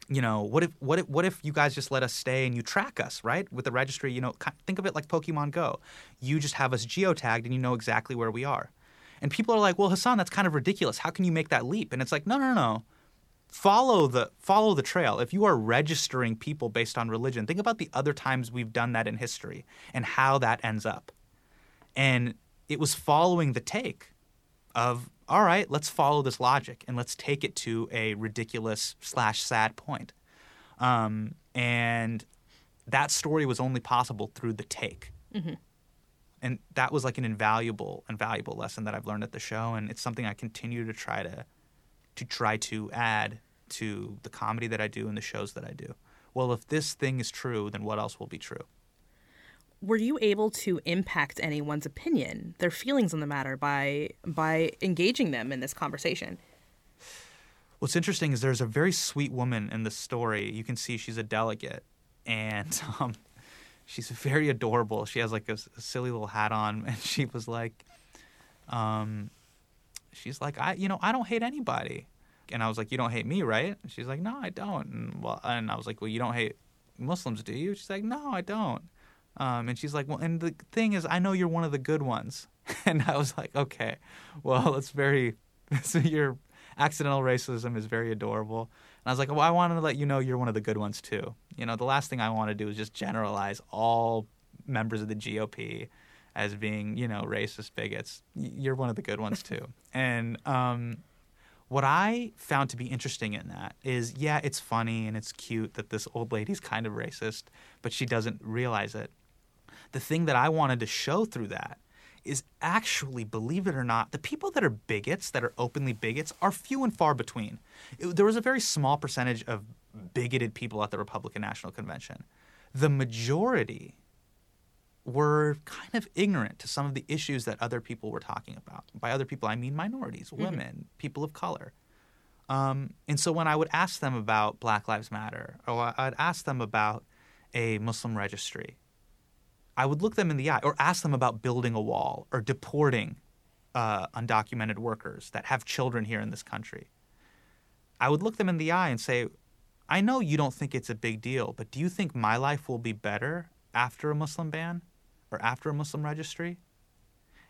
you know, what if, what if, what if you guys just let us stay and you track us, right? With the registry, you know, think of it like Pokemon Go. You just have us geotagged, and you know exactly where we are. And people are like, well, Hasan, that's kind of ridiculous. How can you make that leap? And it's like, no, no, no. Follow the follow the trail. If you are registering people based on religion, think about the other times we've done that in history and how that ends up. And it was following the take of, all right, let's follow this logic and let's take it to a ridiculous slash sad point. Um, and that story was only possible through the take. Mm-hmm and that was like an invaluable invaluable lesson that I've learned at the show and it's something I continue to try to to try to add to the comedy that I do and the shows that I do. Well, if this thing is true, then what else will be true? Were you able to impact anyone's opinion, their feelings on the matter by by engaging them in this conversation? What's interesting is there's a very sweet woman in the story. You can see she's a delegate, and um, she's very adorable. She has like a, a, silly little hat on, and she was like, um, she's like, I, you know, I don't hate anybody. And I was like, you don't hate me, right? And she's like, no, I don't. And well, and I was like, well, you don't hate Muslims, do you? She's like, no, I don't. Um, and she's like, well, and the thing is, I know you're one of the good ones. and I was like, okay, well, it's very, so your accidental racism is very adorable. And I was like, well, I wanted to let you know you're one of the good ones too. You know, the last thing I want to do is just generalize all members of the GOP as being, you know, racist bigots. You're one of the good ones too. and um, what I found to be interesting in that is, yeah, it's funny and it's cute that this old lady's kind of racist, but she doesn't realize it. The thing that I wanted to show through that is actually, believe it or not, the people that are bigots, that are openly bigots, are few and far between. It, there was a very small percentage of bigoted people at the Republican National Convention. The majority were kind of ignorant to some of the issues that other people were talking about. By other people, I mean minorities, mm-hmm. women, mm-hmm. people of color. Um, and so when I would ask them about Black Lives Matter, or I'd ask them about a Muslim registry, I would look them in the eye or ask them about building a wall or deporting uh, undocumented workers that have children here in this country. I would look them in the eye and say, I know you don't think it's a big deal, but do you think my life will be better after a Muslim ban or after a Muslim registry?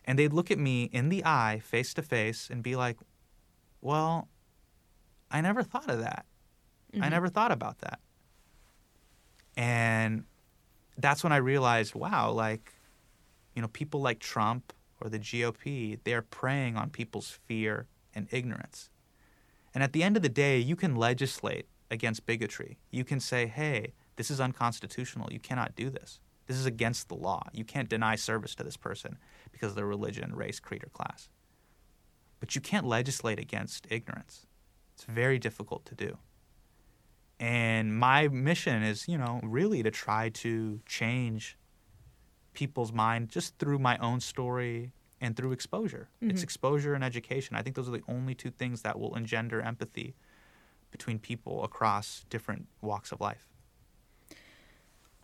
And they'd look at me in the eye, face to face, and be like, Well, I never thought of that. I mm-hmm. never thought about that. And that's when I realized, wow, like, you know, people like Trump or the GOP, they're preying on people's fear and ignorance. And at the end of the day, you can legislate against bigotry. You can say, hey, this is unconstitutional. You cannot do this. This is against the law. You can't deny service to this person because of their religion, race, creed, or class. But you can't legislate against ignorance. It's very difficult to do. And my mission is, you know, really to try to change people's mind just through my own story and through exposure. It's mm-hmm. exposure and education. I think those are the only two things that will engender empathy between people across different walks of life.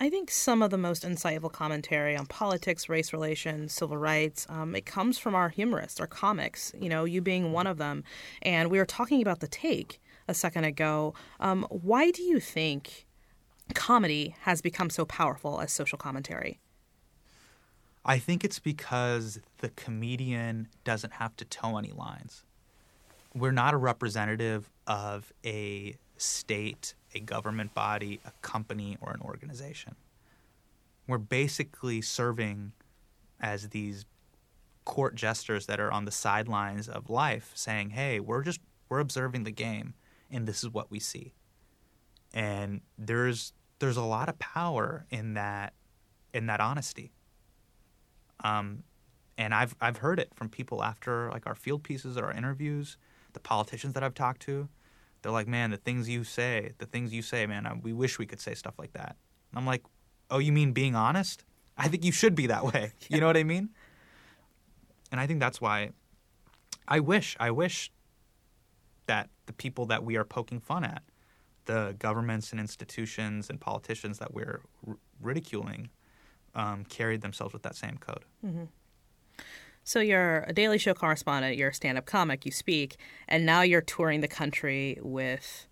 I think some of the most insightful commentary on politics, race relations, civil rights, um, it comes from our humorists, our comics, you know, you being one of them. And we were talking about the take a second ago. Um, why do you think comedy has become so powerful as social commentary? I think it's because the comedian doesn't have to toe any lines. We're not a representative of a state, a government body, a company, or an organization. We're basically serving as these court jesters that are on the sidelines of life saying, "Hey, we're just we're observing the game and this is what we see." And there's there's a lot of power in that in that honesty. Um, and I've I've heard it from people after like our field pieces or our interviews, the politicians that I've talked to. They're like, man, the things you say, the things you say, man, I, we wish we could say stuff like that. And I'm like, oh, you mean being honest? I think you should be that way. You know what I mean? And I think that's why I wish, I wish that the people that we are poking fun at, the governments and institutions and politicians that we're r- ridiculing, um, carried themselves with that same code. So you're a Daily Show correspondent, you're a stand-up comic, you speak, and now you're touring the country with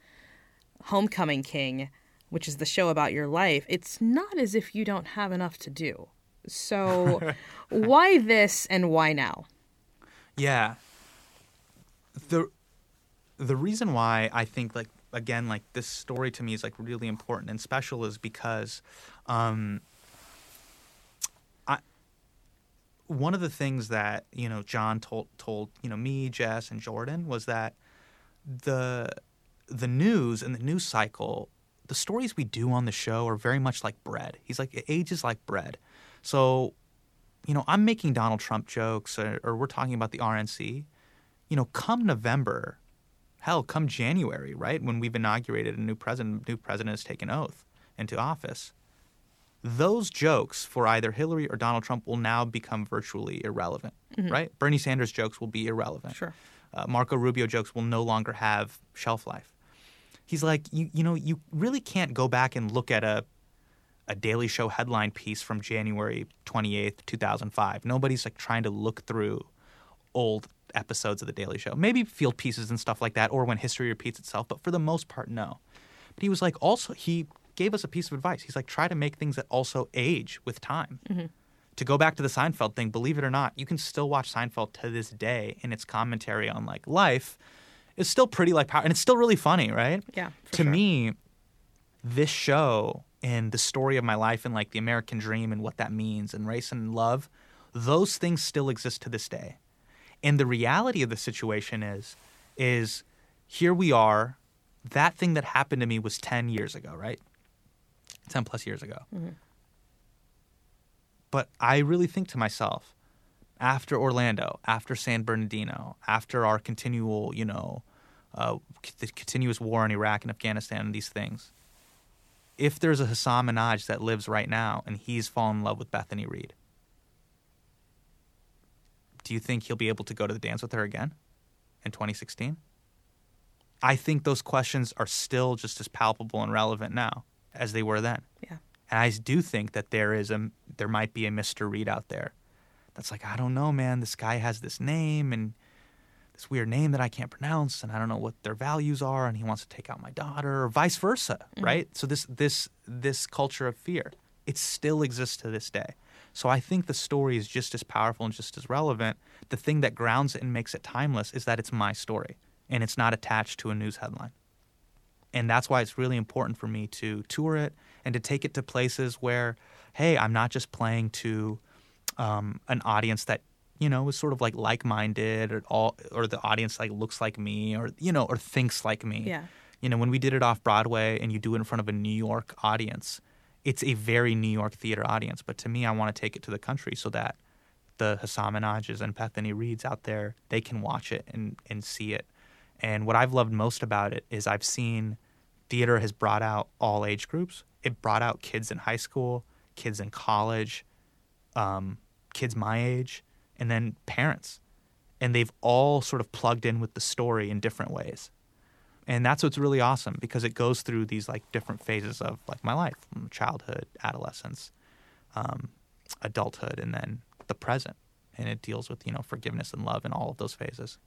Homecoming King, which is the show about your life. It's not as if you don't have enough to do. So why this and why now? Yeah. The the reason why I think like again like this story to me is like really important and special is because um I one of the things that, you know, Jon told told, you know, me, Jess and Jordan was that the the news and the news cycle, the stories we do on the show are very much like bread. He's like it ages like bread. So you know, I'm making Donald Trump jokes or, or we're talking about the RNC, you know, come November, hell, come January, right? When we've inaugurated a new president, new president has taken oath into office. Those jokes for either Hillary or Donald Trump will now become virtually irrelevant, right? Bernie Sanders jokes will be irrelevant. Sure. Uh, Marco Rubio jokes will no longer have shelf life. He's like, you, you know, you really can't go back and look at a a Daily Show headline piece from January 28th, 2005. Nobody's like trying to look through old episodes of the Daily Show. Maybe field pieces and stuff like that or when history repeats itself, but for the most part no. But he was like also he gave us a piece of advice. He's like try to make things that also age with time. Mm-hmm. To go back to the Seinfeld thing, believe it or not, you can still watch Seinfeld to this day and its commentary on like life is still pretty like power and it's still really funny, right? Yeah, to sure. me, this show and the story of my life and like the American dream and what that means and race and love, those things still exist to this day. And the reality of the situation is, is here we are. That thing that happened to me was 10 years ago, right? 10 plus years ago. But I really think to myself, after Orlando, after San Bernardino, after our continual, you know, uh, the continuous war in Iraq and Afghanistan and these things, if there's a Hasan Minhaj that lives right now and he's fallen in love with Bethany Reed, do you think he'll be able to go to the dance with her again in 2016? I think those questions are still just as palpable and relevant now as they were then. Yeah. And I do think that there is a there might be a Mr. Reed out there that's like, I don't know, man. This guy has this name and this weird name that I can't pronounce, and I don't know what their values are, and he wants to take out my daughter, or vice versa, mm-hmm. right? So this this this culture of fear, it still exists to this day. So I think the story is just as powerful and just as relevant. The thing that grounds it and makes it timeless is that it's my story, and it's not attached to a news headline. And that's why it's really important for me to tour it and to take it to places where, hey, I'm not just playing to um, an audience that you know is sort of like like-minded or all or the audience like looks like me or you know or thinks like me. Yeah. You know, when we did it off Broadway and you do it in front of a New York audience, it's a very New York theater audience. But to me, I want to take it to the country so that the Hasan Minhajs and Bethany Reeds out there, they can watch it and, and see it. And what I've loved most about it is I've seen theater has brought out all age groups. It brought out kids in high school, kids in college, um, kids my age, and then parents. And they've all sort of plugged in with the story in different ways and that's what's really awesome because it goes through these like different phases of like my life from childhood adolescence um, adulthood and then the present and it deals with you know forgiveness and love in all of those phases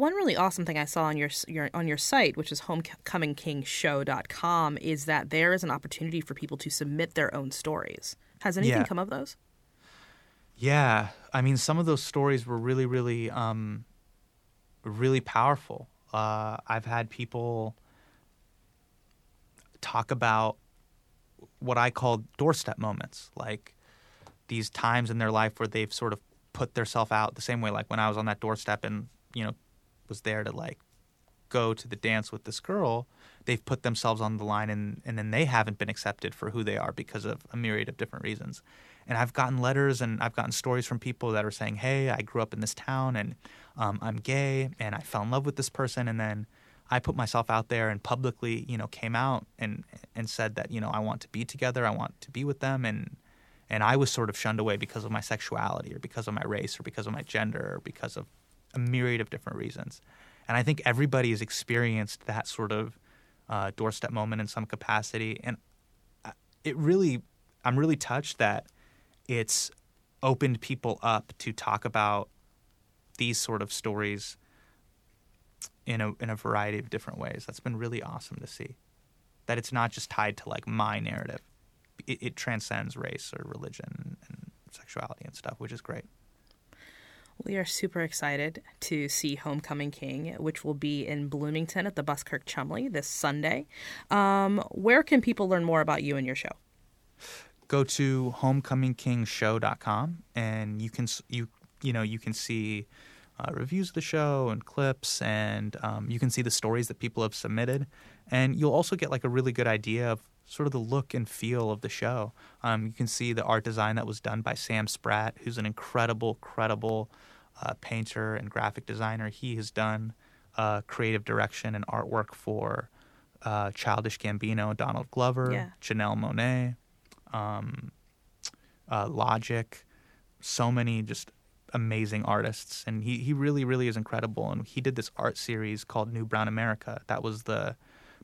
one really awesome thing I saw on your, your on your site, which is homecomingkingshow.com, is that there is an opportunity for people to submit their own stories. Has anything Yeah. come of those? Yeah, I mean, some of those stories were really, really, um, really powerful. Uh, I've had people talk about what I call doorstep moments, like these times in their life where they've sort of put themselves out the same way, like when I was on that doorstep and you know was there to like go to the dance with this girl. They've put themselves on the line and, and then they haven't been accepted for who they are because of a myriad of different reasons. And I've gotten letters and I've gotten stories from people that are saying, "Hey, I grew up in this town and um, I'm gay and I fell in love with this person, and then I put myself out there and publicly, you know, came out and and said that you know I want to be together, I want to be with them, and and I was sort of shunned away because of my sexuality or because of my race or because of my gender or because of a myriad of different reasons. And I think everybody has experienced that sort of uh, doorstep moment in some capacity, and it really, I'm really touched that it's opened people up to talk about these sort of stories in a in a variety of different ways. That's been really awesome to see. That it's not just tied to like my narrative. It, it transcends race or religion and sexuality and stuff, which is great. We are super excited to see Homecoming King, which will be in Bloomington at the Buskirk Chumley this Sunday. Um, where can people learn more about you and your show? Go to homecomingkingshow.com and you can you you know you can see uh, reviews of the show and clips and um, you can see the stories that people have submitted and you'll also get like a really good idea of sort of the look and feel of the show. Um, you can see the art design that was done by Sam Spratt, who's an incredible, credible uh, painter and graphic designer. He has done uh, creative direction and artwork for uh, Childish Gambino, Donald Glover, Yeah. Janelle Monáe, um, uh, Logic, so many just amazing artists, and he he really really is incredible. And he did this art series called New Brown America. That was the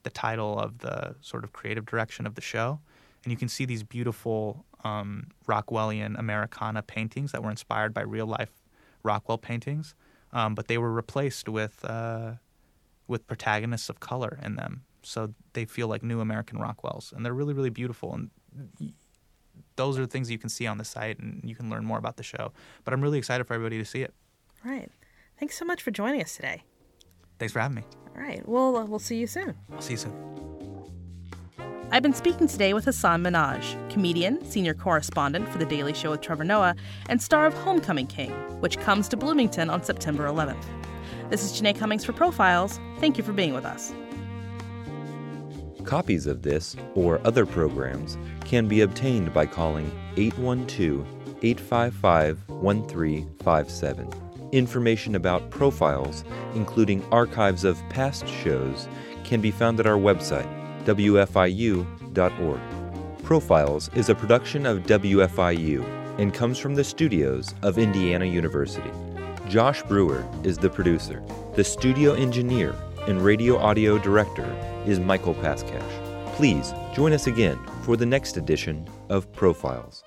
the title of the sort of creative direction of the show. And you can see these beautiful um, Rockwellian Americana paintings that were inspired by real life Rockwell paintings, um, but they were replaced with uh, with protagonists of color in them, so they feel like new American Rockwells, and they're really really beautiful. And those are the things you can see on the site, and you can learn more about the show. But I'm really excited for everybody to see it. Right. Thanks so much for joining us today. Thanks for having me. All right. Well, uh, we'll see you soon. I'll see you soon. I've been speaking today with Hasan Minhaj, comedian, senior correspondent for The Daily Show with Trevor Noah, and star of Homecoming King, which comes to Bloomington on September 11th. This is Janae Cummings for Profiles. Thank you for being with us. Copies of this or other programs can be obtained by calling 812 855 1357. Information about profiles, including archives of past shows, can be found at our website, wfiu.org. Profiles is a production of WFIU and comes from the studios of Indiana University. Josh Brewer is the producer. The studio engineer and radio audio director is Michael Paskash. Please join us again for the next edition of Profiles.